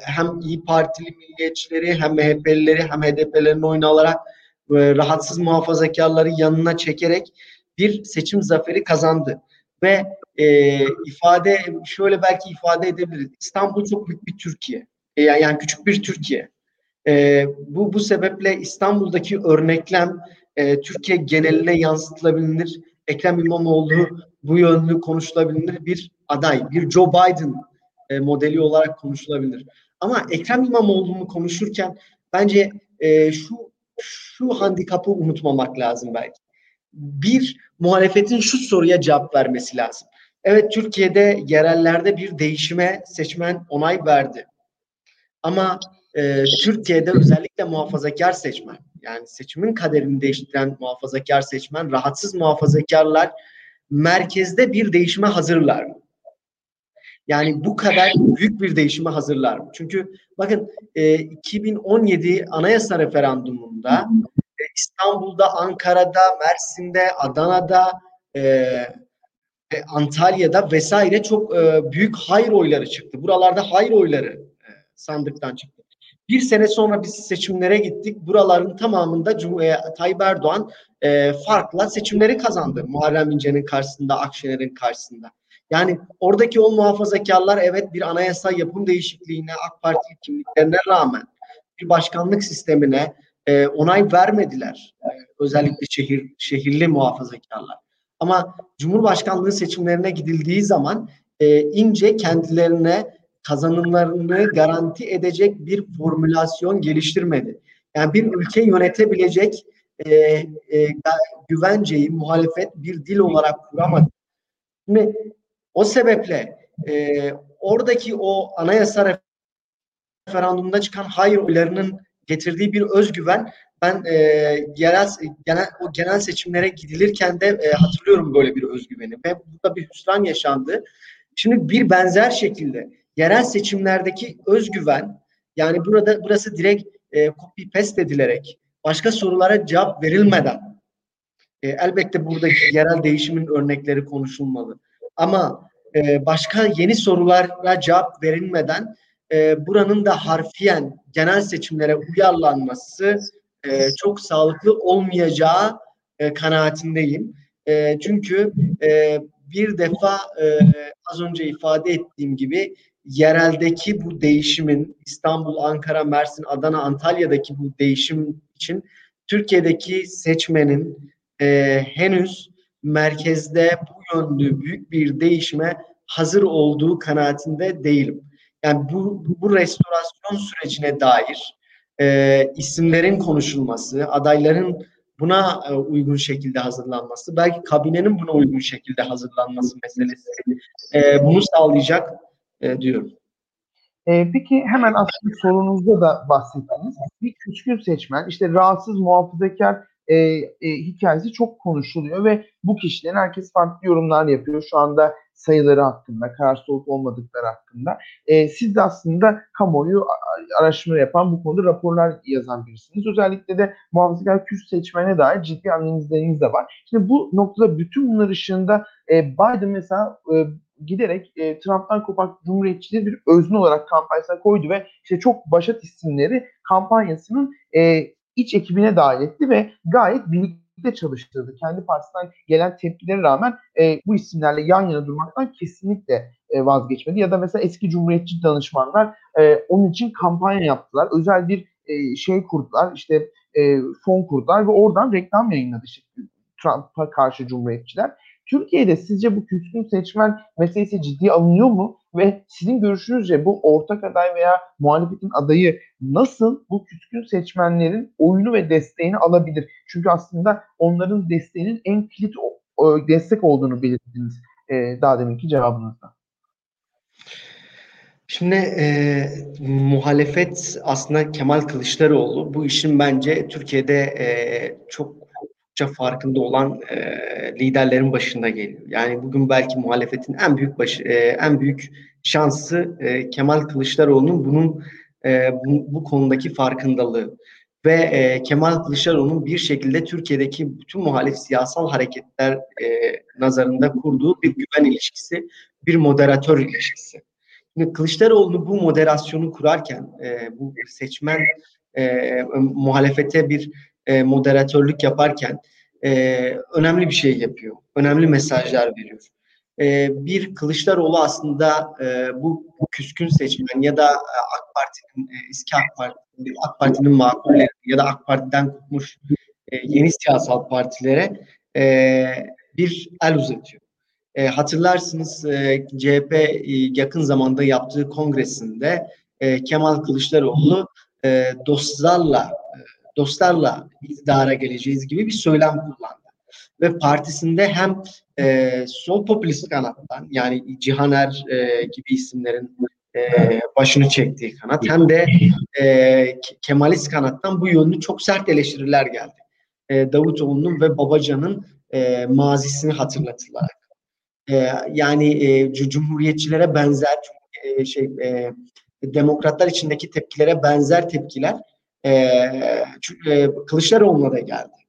hem İyi Partili milliyetçileri hem MHP'lileri hem HDP'lerin oyunu alarak e, rahatsız muhafazakarları yanına çekerek bir seçim zaferi kazandı. Ve e, ifade şöyle belki ifade edebiliriz. İstanbul çok büyük bir Türkiye. E, yani küçük bir Türkiye. E, bu bu sebeple İstanbul'daki örneklem e, Türkiye geneline yansıtılabilir. Ekrem İmamoğlu bu yönlü konuşulabilir bir aday, bir Joe Biden e, modeli olarak konuşulabilir. Ama Ekrem İmamoğlu'nu konuşurken bence e, şu şu handikapı unutmamak lazım belki. Bir, muhalefetin şu soruya cevap vermesi lazım. Evet Türkiye'de yerellerde bir değişime seçmen onay verdi. Ama e, Türkiye'de özellikle muhafazakar seçmen yani seçimin kaderini değiştiren muhafazakar seçmen, rahatsız muhafazakarlar merkezde bir değişime hazırlar mı? Yani bu kadar büyük bir değişime hazırlar mı? Çünkü bakın e, 2017 anayasa referandumunda e, İstanbul'da, Ankara'da, Mersin'de, Adana'da, e, Antalya'da vesaire çok e, büyük hayır oyları çıktı. Buralarda hayır oyları e, sandıktan çıktı. Bir sene sonra biz seçimlere gittik. Buraların tamamında Cum e, Tayyip Erdoğan e, farkla seçimleri kazandı. Muharrem İnce'nin karşısında, Akşener'in karşısında. Yani oradaki o muhafazakarlar evet bir anayasa yapım değişikliğine, AK Parti kimliklerine rağmen bir başkanlık sistemine e, onay vermediler. E, özellikle şehir şehirli muhafazakarlar. Ama Cumhurbaşkanlığı seçimlerine gidildiği zaman e, ince kendilerine kazanımlarını garanti edecek bir formülasyon geliştirmedi. Yani bir ülke yönetebilecek e, e, güvenceyi muhalefet bir dil olarak kuramadı. Şimdi o sebeple e, oradaki o anayasa referandumunda çıkan hayır oylarının getirdiği bir özgüven ben e, yerel genel o genel seçimlere gidilirken de e, hatırlıyorum böyle bir özgüveni ve burada bir hüsran yaşandı. Şimdi bir benzer şekilde yerel seçimlerdeki özgüven yani burada burası direkt e, copy paste edilerek başka sorulara cevap verilmeden e, elbette buradaki yerel değişimin örnekleri konuşulmalı. Ama e, başka yeni sorulara cevap verilmeden e, buranın da harfiyen genel seçimlere uyarlanması e, çok sağlıklı olmayacağı e, kanaatindeyim. E, çünkü e, bir defa e, az önce ifade ettiğim gibi yereldeki bu değişimin İstanbul, Ankara, Mersin, Adana, Antalya'daki bu değişim için Türkiye'deki seçmenin e, henüz merkezde bu yönlü büyük bir değişime hazır olduğu kanaatinde değilim. Yani bu, bu restorasyon sürecine dair e, isimlerin konuşulması, adayların buna e, uygun şekilde hazırlanması, belki kabinenin buna uygun şekilde hazırlanması meselesi e, bunu sağlayacak e, diyorum. E, peki hemen aslında sorunuzda da bahsettiniz. Bir küçük seçmen, işte rahatsız muhafazakar e, e, hikayesi çok konuşuluyor ve bu kişilerin herkes farklı yorumlar yapıyor. Şu anda sayıları hakkında, kararsız olup olmadıkları hakkında. E, siz de aslında kamuoyu araştırma yapan, bu konuda raporlar yazan birisiniz. Özellikle de muhafazakar Kürt seçmene dair ciddi analizleriniz de var. Şimdi bu noktada bütün bunlar ışığında e, Biden mesela e, giderek e, Trump'tan kopan cumhuriyetçileri bir özne olarak kampanyasına koydu ve işte çok başat isimleri kampanyasının e, iç ekibine dahil etti ve gayet birlikte çalıştırdı. Kendi partisinden gelen tepkilere rağmen e, bu isimlerle yan yana durmaktan kesinlikle e, vazgeçmedi. Ya da mesela eski cumhuriyetçi danışmanlar e, onun için kampanya yaptılar. Özel bir e, şey kurdular, işte e, fon kurdular ve oradan reklam yayınladı işte Trump'a karşı cumhuriyetçiler. Türkiye'de sizce bu küskün seçmen meselesi ciddi alınıyor mu? Ve sizin görüşünüzce bu ortak aday veya muhalefetin adayı nasıl bu küskün seçmenlerin oyunu ve desteğini alabilir? Çünkü aslında onların desteğinin en kilit destek olduğunu belirttiniz e, daha deminki cevabınızda. Şimdi e, muhalefet aslında Kemal Kılıçdaroğlu bu işin bence Türkiye'de e, çokça farkında olan e, liderlerin başında geliyor. Yani bugün belki muhalefetin en büyük başı, e, en büyük şansı e, Kemal Kılıçdaroğlu'nun bunun e, bu, bu konudaki farkındalığı ve e, Kemal Kılıçdaroğlu'nun bir şekilde Türkiye'deki bütün muhalif siyasal hareketler e, nazarında kurduğu bir güven ilişkisi, bir moderatör ilişkisi. Şimdi Kılıçdaroğlu bu moderasyonu kurarken, e, bu seçmen e, muhalefete bir e, moderatörlük yaparken e, önemli bir şey yapıyor. Önemli mesajlar veriyor. E, bir Kılıçdaroğlu aslında e, bu, küskün seçmen ya da e, AK Parti'nin e, eski AK Parti AK Parti'nin makulleri ya da AK Parti'den kopmuş e, yeni siyasal partilere e, bir el uzatıyor. E, hatırlarsınız e, CHP e, yakın zamanda yaptığı kongresinde e, Kemal Kılıçdaroğlu e, dostlarla dostlarla iktidara geleceğiz gibi bir söylem kullandı. Ve partisinde hem e, sol popülist kanattan yani Cihaner e, gibi isimlerin e, başını çektiği kanat hem de e, Kemalist kanattan bu yönlü çok sert eleştiriler geldi. E, Davutoğlu'nun ve Babacan'ın e, mazisini hatırlatılarak. E, yani e, cumhuriyetçilere benzer e, şey e, demokratlar içindeki tepkilere benzer tepkiler e, Kılıçdaroğlu'na da geldi.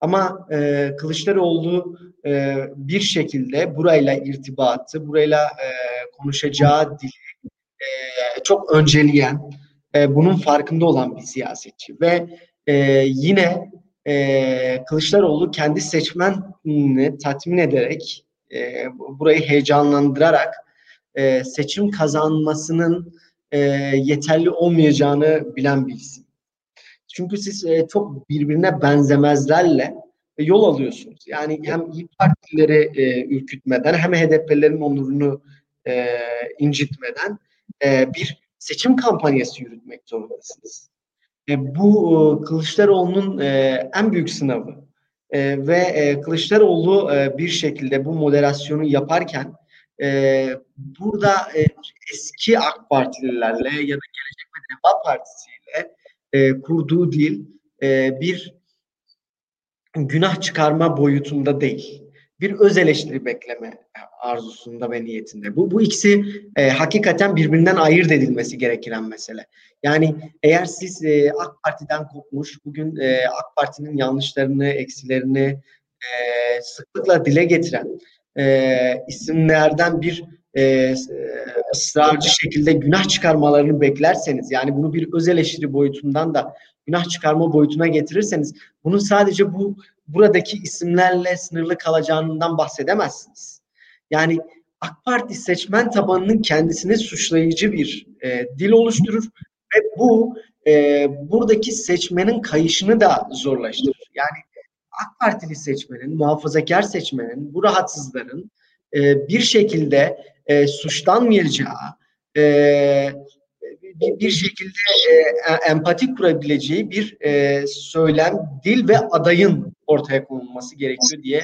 Ama e, Kılıçdaroğlu e, bir şekilde burayla irtibatı, burayla e, konuşacağı dili e, çok önceleyen, e, bunun farkında olan bir siyasetçi ve e, yine e, Kılıçdaroğlu kendi seçmenini tatmin ederek, e, burayı heyecanlandırarak e, seçim kazanmasının e, yeterli olmayacağını bilen bir isim. Çünkü siz e, çok birbirine benzemezlerle e, yol alıyorsunuz. Yani hem İYİ Partileri e, ürkütmeden hem HDP'lerin onurunu e, incitmeden e, bir seçim kampanyası yürütmek zorundasınız. E, bu e, Kılıçdaroğlu'nun e, en büyük sınavı. E, ve e, Kılıçdaroğlu e, bir şekilde bu moderasyonu yaparken e, burada e, eski AK Partililerle ya da Gelecek ve Deva Partisi'yle e, kurduğu dil e, bir günah çıkarma boyutunda değil. Bir öz eleştiri bekleme arzusunda ve niyetinde. Bu, bu ikisi e, hakikaten birbirinden ayırt edilmesi gereken mesele. Yani eğer siz e, AK Parti'den kopmuş, bugün e, AK Parti'nin yanlışlarını, eksilerini e, sıklıkla dile getiren e, isimlerden bir e, ısrarcı şekilde günah çıkarmalarını beklerseniz yani bunu bir öz eleştiri boyutundan da günah çıkarma boyutuna getirirseniz bunun sadece bu buradaki isimlerle sınırlı kalacağından bahsedemezsiniz. Yani AK Parti seçmen tabanının kendisine suçlayıcı bir e, dil oluşturur ve bu e, buradaki seçmenin kayışını da zorlaştırır. Yani AK Partili seçmenin, muhafazakar seçmenin, bu rahatsızların e, bir şekilde e, suçlanmayacağı, e, bir, şekilde e, empati kurabileceği bir e, söylem, dil ve adayın ortaya konulması gerekiyor diye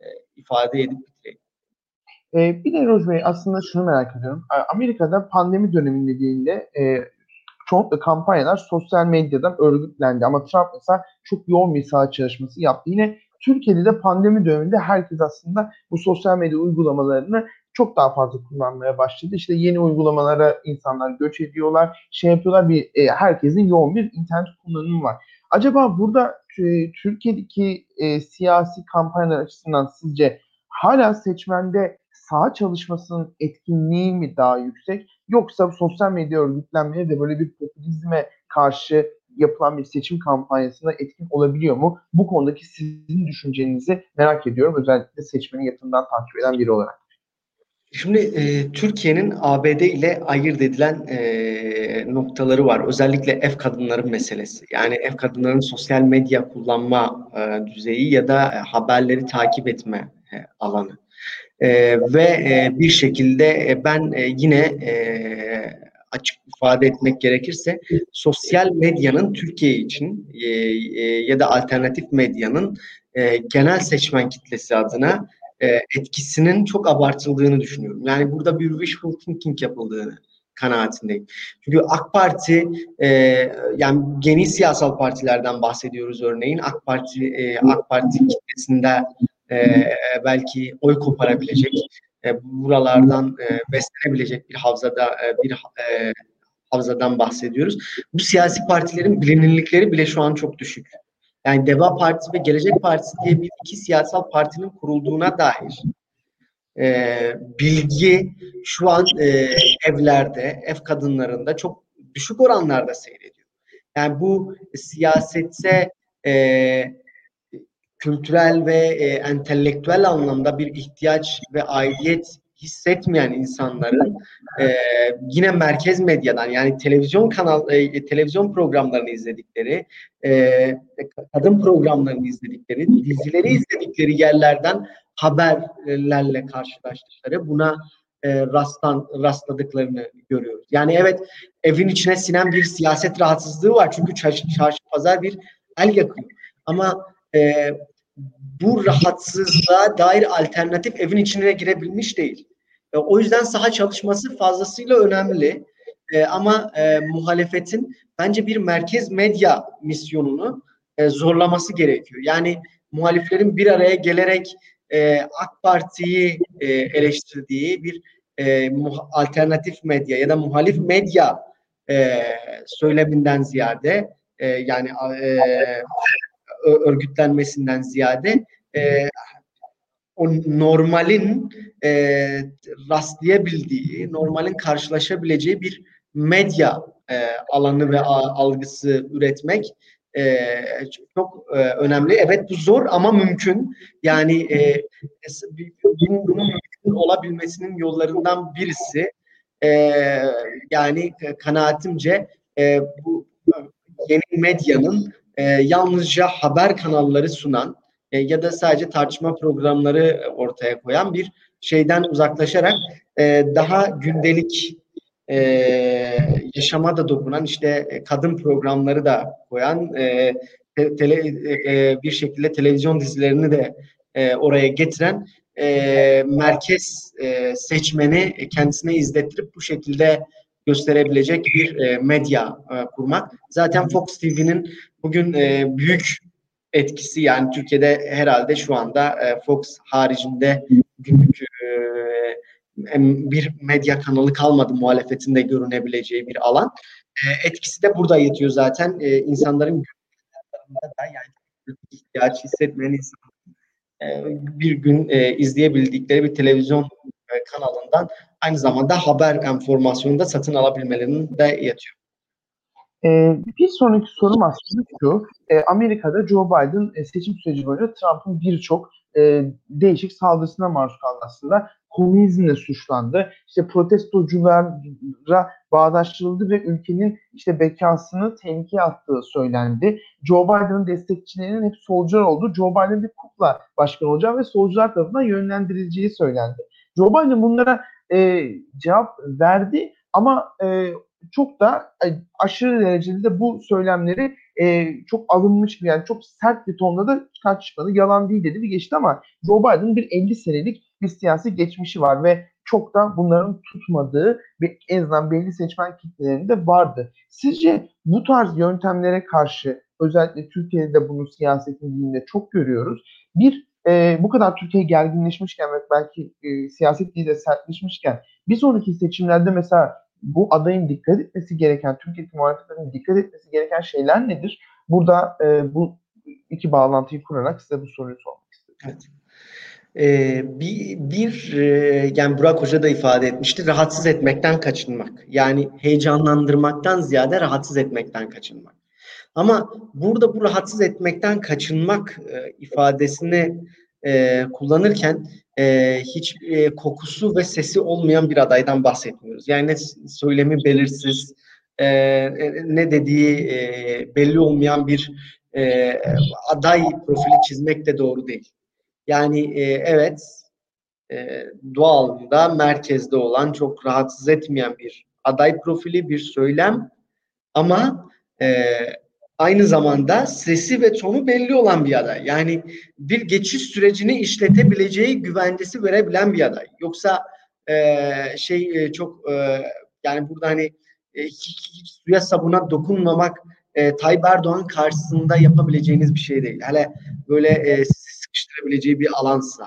e, ifade edip bitireyim. E, bir de Roj Bey aslında şunu merak ediyorum. Amerika'da pandemi döneminde e, çoğunlukla kampanyalar sosyal medyadan örgütlendi. Ama Trump mesela çok yoğun bir saha çalışması yaptı. Yine Türkiye'de de pandemi döneminde herkes aslında bu sosyal medya uygulamalarını çok daha fazla kullanmaya başladı. İşte yeni uygulamalara insanlar göç ediyorlar, şey yapıyorlar. Bir e, herkesin yoğun bir internet kullanımı var. Acaba burada e, Türkiye'deki e, siyasi kampanyalar açısından sizce hala seçmende sağ çalışmasının etkinliği mi daha yüksek yoksa sosyal medya örgütlenmeleri de böyle bir popülizme karşı yapılan bir seçim kampanyasında etkin olabiliyor mu? Bu konudaki sizin düşüncenizi merak ediyorum. Özellikle seçmeni yakından takip eden biri olarak. Şimdi e, Türkiye'nin ABD ile ayırt edilen e, noktaları var. Özellikle ev kadınları meselesi. Yani ev kadınların sosyal medya kullanma e, düzeyi ya da e, haberleri takip etme e, alanı. E, ve e, bir şekilde e, ben e, yine e, açık ifade etmek gerekirse sosyal medyanın Türkiye için e, e, ya da alternatif medyanın e, genel seçmen kitlesi adına e, etkisinin çok abartıldığını düşünüyorum. Yani burada bir wishful thinking yapıldığını kanaatindeyim. Çünkü AK Parti e, yani geniş siyasal partilerden bahsediyoruz örneğin. AK Parti e, AK Parti kitlesinde e, belki oy koparabilecek, e, buralardan e, beslenebilecek bir havzada e, bir e, havzadan bahsediyoruz. Bu siyasi partilerin bilinirlikleri bile şu an çok düşük. Yani Deva Partisi ve Gelecek Partisi diye bir iki siyasal partinin kurulduğuna dair e, bilgi şu an e, evlerde, ev kadınlarında çok düşük oranlarda seyrediyor. Yani bu siyasetse e, kültürel ve e, entelektüel anlamda bir ihtiyaç ve aidiyet hissetmeyen insanların e, yine merkez medyadan yani televizyon kanal e, televizyon programlarını izledikleri, e, kadın programlarını izledikleri, dizileri izledikleri yerlerden haberlerle karşılaştıkları buna e, rastlan rastladıklarını görüyoruz. Yani evet evin içine sinen bir siyaset rahatsızlığı var çünkü çarşı, çarşı pazar bir el yakıyor. Ama e, bu rahatsızlığa dair alternatif evin içine girebilmiş değil. E, o yüzden saha çalışması fazlasıyla önemli. E, ama e, muhalefetin bence bir merkez medya misyonunu e, zorlaması gerekiyor. Yani muhaliflerin bir araya gelerek e, AK Parti'yi e, eleştirdiği bir e, alternatif medya ya da muhalif medya e, söyleminden ziyade e, yani e, örgütlenmesinden ziyade e, o normalin e, rastlayabildiği, normalin karşılaşabileceği bir medya e, alanı ve algısı üretmek e, çok e, önemli. Evet bu zor ama mümkün. Yani e, bunun, mümkün olabilmesinin yollarından birisi e, yani kanaatimce e, bu yeni medyanın e, yalnızca haber kanalları sunan e, ya da sadece tartışma programları ortaya koyan bir şeyden uzaklaşarak e, daha gündelik e, yaşama da dokunan işte e, kadın programları da koyan e, tele, e, bir şekilde televizyon dizilerini de e, oraya getiren e, merkez e, seçmeni kendisine izlettirip bu şekilde gösterebilecek bir e, medya e, kurmak. Zaten Fox TV'nin bugün e, büyük etkisi yani Türkiye'de herhalde şu anda Fox haricinde günlük bir medya kanalı kalmadı muhalefetinde görünebileceği bir alan. Etkisi de burada yetiyor zaten. İnsanların da yani ihtiyaç hissetmeyen insanların bir gün izleyebildikleri bir televizyon kanalından aynı zamanda haber enformasyonu da satın alabilmelerinin de yetiyor. Ee, bir sonraki sorum aslında şu. E, Amerika'da Joe Biden e, seçim süreci boyunca Trump'ın birçok e, değişik saldırısına maruz kaldı aslında. Komünizmle suçlandı. İşte protestoculara bağdaştırıldı ve ülkenin işte bekasını tehlikeye attığı söylendi. Joe Biden'ın destekçilerinin hep solcular oldu. Joe Biden bir kukla başkan olacağı ve solcular tarafından yönlendirileceği söylendi. Joe Biden bunlara e, cevap verdi ama e, çok da aşırı derecede de bu söylemleri e, çok alınmış yani çok sert bir tonda da tartışmadı. Yalan değil dedi bir geçti ama Joe Biden bir 50 senelik bir siyasi geçmişi var ve çok da bunların tutmadığı ve en azından belli seçmen kitlelerinde vardı. Sizce bu tarz yöntemlere karşı özellikle Türkiye'de bunu siyasetin dilinde çok görüyoruz. Bir e, bu kadar Türkiye gerginleşmişken ve belki e, siyaset de sertleşmişken bir sonraki seçimlerde mesela bu adayın dikkat etmesi gereken, Türkiye'deki muhalefetlerin dikkat etmesi gereken şeyler nedir? Burada e, bu iki bağlantıyı kurarak size bu soruyu sormak istedim. Evet. Ee, bir, bir e, yani Burak Hoca da ifade etmişti rahatsız etmekten kaçınmak yani heyecanlandırmaktan ziyade rahatsız etmekten kaçınmak ama burada bu rahatsız etmekten kaçınmak e, ifadesini e, kullanırken e, hiç e, kokusu ve sesi olmayan bir adaydan bahsetmiyoruz. Yani söylemi belirsiz, e, ne dediği e, belli olmayan bir e, aday profili çizmek de doğru değil. Yani e, evet e, doğalında merkezde olan çok rahatsız etmeyen bir aday profili, bir söylem ama e, aynı zamanda sesi ve tonu belli olan bir aday. Yani bir geçiş sürecini işletebileceği güvencesi verebilen bir aday. Yoksa e, şey e, çok e, Yani burada hani e, suya sabuna dokunmamak e, Tayyip Erdoğan karşısında yapabileceğiniz bir şey değil. Hele böyle e, sıkıştırabileceği bir alansa.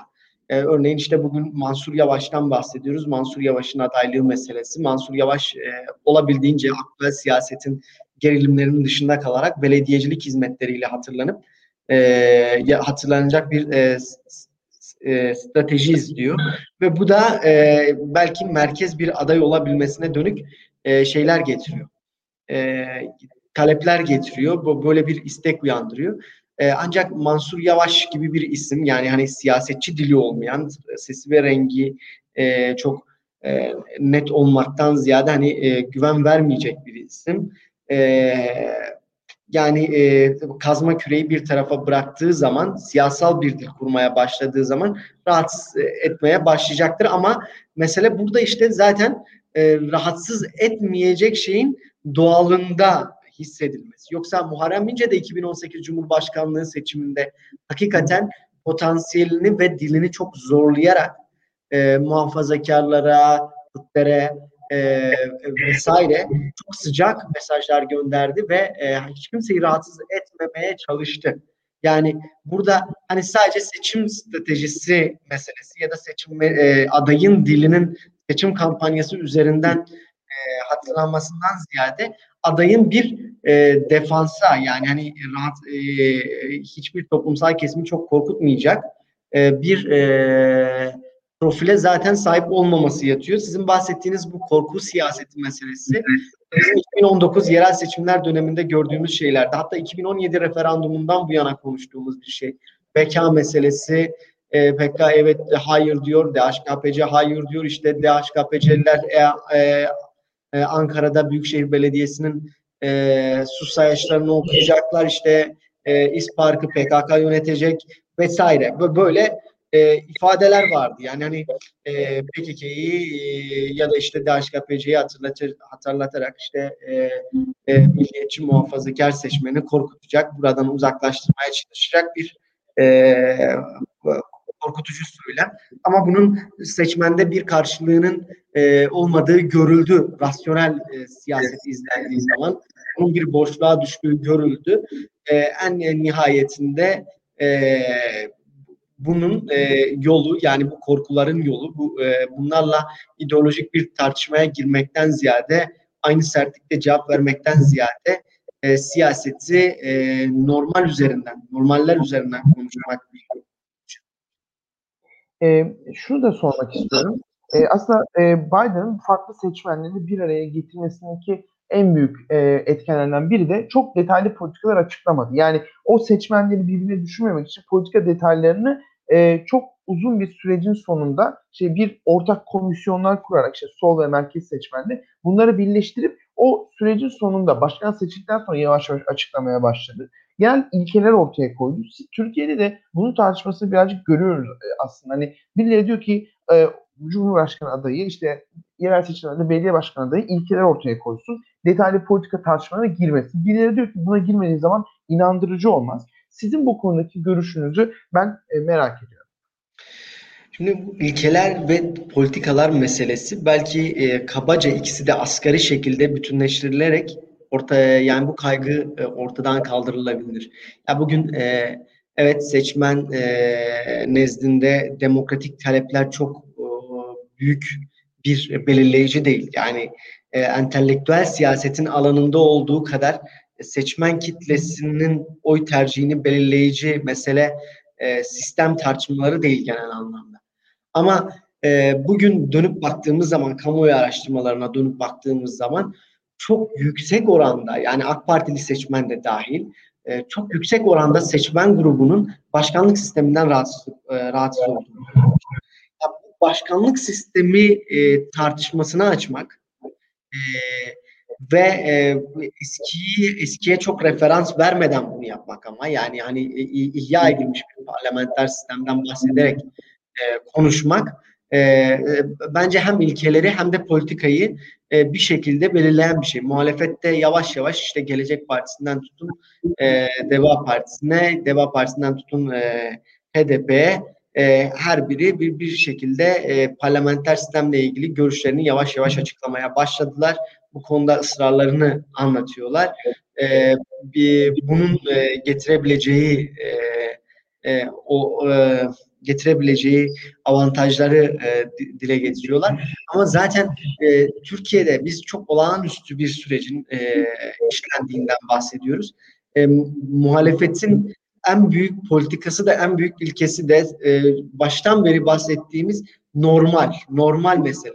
E, örneğin işte bugün Mansur Yavaş'tan bahsediyoruz. Mansur Yavaş'ın adaylığı meselesi. Mansur Yavaş e, olabildiğince aktuel siyasetin gerilimlerinin dışında kalarak belediyecilik hizmetleriyle hatırlanıp e, hatırlanacak bir e, e, strateji izliyor ve bu da e, belki merkez bir aday olabilmesine dönük e, şeyler getiriyor. E, talepler getiriyor. Bu böyle bir istek uyandırıyor. E, ancak Mansur Yavaş gibi bir isim yani hani siyasetçi dili olmayan, sesi ve rengi e, çok e, net olmaktan ziyade hani e, güven vermeyecek bir isim. E, yani e, kazma küreyi bir tarafa bıraktığı zaman, siyasal bir dil kurmaya başladığı zaman rahatsız etmeye başlayacaktır. Ama mesele burada işte zaten e, rahatsız etmeyecek şeyin doğalında hissedilmesi. Yoksa Muharrem İnce de 2018 Cumhurbaşkanlığı seçiminde hakikaten potansiyelini ve dilini çok zorlayarak e, muhafazakarlara, Kürtlere, e, vesaire çok sıcak mesajlar gönderdi ve e, hiç kimseyi rahatsız etmemeye çalıştı. Yani burada hani sadece seçim stratejisi meselesi ya da seçim e, adayın dilinin seçim kampanyası üzerinden e, hatırlanmasından ziyade adayın bir e, defansa yani hani rahat e, hiçbir toplumsal kesimi çok korkutmayacak e, bir e, profile zaten sahip olmaması yatıyor. Sizin bahsettiğiniz bu korku siyaseti meselesi bizim 2019 yerel seçimler döneminde gördüğümüz şeylerdi. Hatta 2017 referandumundan bu yana konuştuğumuz bir şey. Beka meselesi, e, PK evet hayır diyor, DHKPC hayır diyor. İşte DHKPC'liler e, e, e, Ankara'da Büyükşehir Belediyesi'nin e, su sayaçlarını okuyacaklar. İşte e, İspark'ı PKK yönetecek vesaire. Böyle e, ifadeler vardı. Yani hani e, PKK'yi e, ya da işte DHKPC'yi hatırlatır, hatırlatarak işte e, e, milliyetçi muhafazakar seçmeni korkutacak, buradan uzaklaştırmaya çalışacak bir e, korkutucu söylem. Ama bunun seçmende bir karşılığının e, olmadığı görüldü. Rasyonel e, siyaset izlendiği zaman bunun bir boşluğa düştüğü görüldü. E, en, en nihayetinde e, bunun e, yolu yani bu korkuların yolu bu e, bunlarla ideolojik bir tartışmaya girmekten ziyade aynı sertlikte cevap vermekten ziyade e, siyaseti e, normal üzerinden, normaller üzerinden konuşmak. E, şunu da sormak istiyorum. E, aslında e, Biden'ın farklı seçmenleri bir araya getirmesindeki en büyük e, etkenlerden biri de çok detaylı politikalar açıklamadı. Yani o seçmenleri birbirine düşürmemek için politika detaylarını e, çok uzun bir sürecin sonunda şey bir ortak komisyonlar kurarak işte sol ve merkez seçmenli bunları birleştirip o sürecin sonunda başkan seçildikten sonra yavaş yavaş açıklamaya başladı. Yani ilkeler ortaya koydu. Türkiye'de de bunun tartışmasını birazcık görüyoruz e, aslında. Hani birileri diyor ki e, Cumhurbaşkanı adayı işte yerel seçimlerde belediye başkanı adayı ilkeler ortaya koysun. Detaylı politika tartışmalarına girmesin. Birileri diyor ki buna girmediği zaman inandırıcı olmaz. Sizin bu konudaki görüşünüzü ben e, merak ediyorum. Şimdi bu ilkeler ve politikalar meselesi belki e, kabaca ikisi de asgari şekilde bütünleştirilerek ortaya yani bu kaygı e, ortadan kaldırılabilir. Ya bugün e, evet seçmen e, nezdinde demokratik talepler çok e, büyük bir belirleyici değil. Yani e, entelektüel siyasetin alanında olduğu kadar seçmen kitlesinin oy tercihini belirleyici mesele e, sistem tartışmaları değil genel anlamda. Ama e, bugün dönüp baktığımız zaman, kamuoyu araştırmalarına dönüp baktığımız zaman çok yüksek oranda yani AK Partili seçmen de dahil e, çok yüksek oranda seçmen grubunun başkanlık sisteminden rahatsız, e, rahatsız olduğunu. Başkanlık sistemi e, tartışmasını açmak e, ve e, eskiyi eskiye çok referans vermeden bunu yapmak ama yani hani ihya edilmiş bir parlamenter sistemden bahsederek e, konuşmak e, e, bence hem ilkeleri hem de politikayı e, bir şekilde belirleyen bir şey. Muhalefette yavaş yavaş işte Gelecek Partisi'nden tutun e, Deva Partisi'ne, Deva Partisi'nden tutun e, HDP'ye e, her biri bir, bir şekilde e, parlamenter sistemle ilgili görüşlerini yavaş yavaş açıklamaya başladılar. Bu konuda ısrarlarını anlatıyorlar. E, bir, bunun e, getirebileceği e, e, o e, getirebileceği avantajları e, dile getiriyorlar. Ama zaten e, Türkiye'de biz çok olağanüstü bir sürecin e, işlendiğinden bahsediyoruz. E, muhalefetin en büyük politikası da en büyük ilkesi de e, baştan beri bahsettiğimiz normal, normal mesele.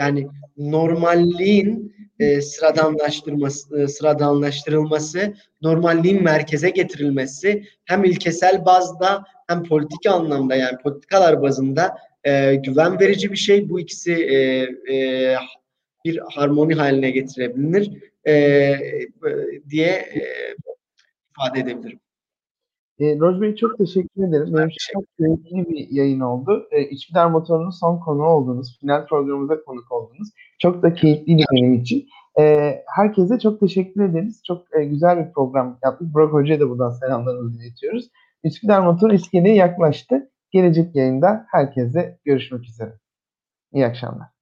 Yani normalliğin e, sıradanlaştırması, e, sıradanlaştırılması, normalliğin merkeze getirilmesi hem ilkesel bazda hem politik anlamda yani politikalar bazında e, güven verici bir şey. Bu ikisi e, e, bir harmoni haline getirebilir e, diye e, ifade edebilirim. E, Roj Bey çok teşekkür ederim. Benim için çok keyifli bir yayın oldu. E, İçgüdar Motoru'nun son konu oldunuz. Final programımıza konuk oldunuz. Çok da keyifliydi benim için. E, herkese çok teşekkür ederiz. Çok e, güzel bir program yaptık. Burak Hoca'ya da buradan selamlarımızı iletiyoruz. Üsküdar Motor iskeleye yaklaştı. Gelecek yayında herkese görüşmek üzere. İyi akşamlar.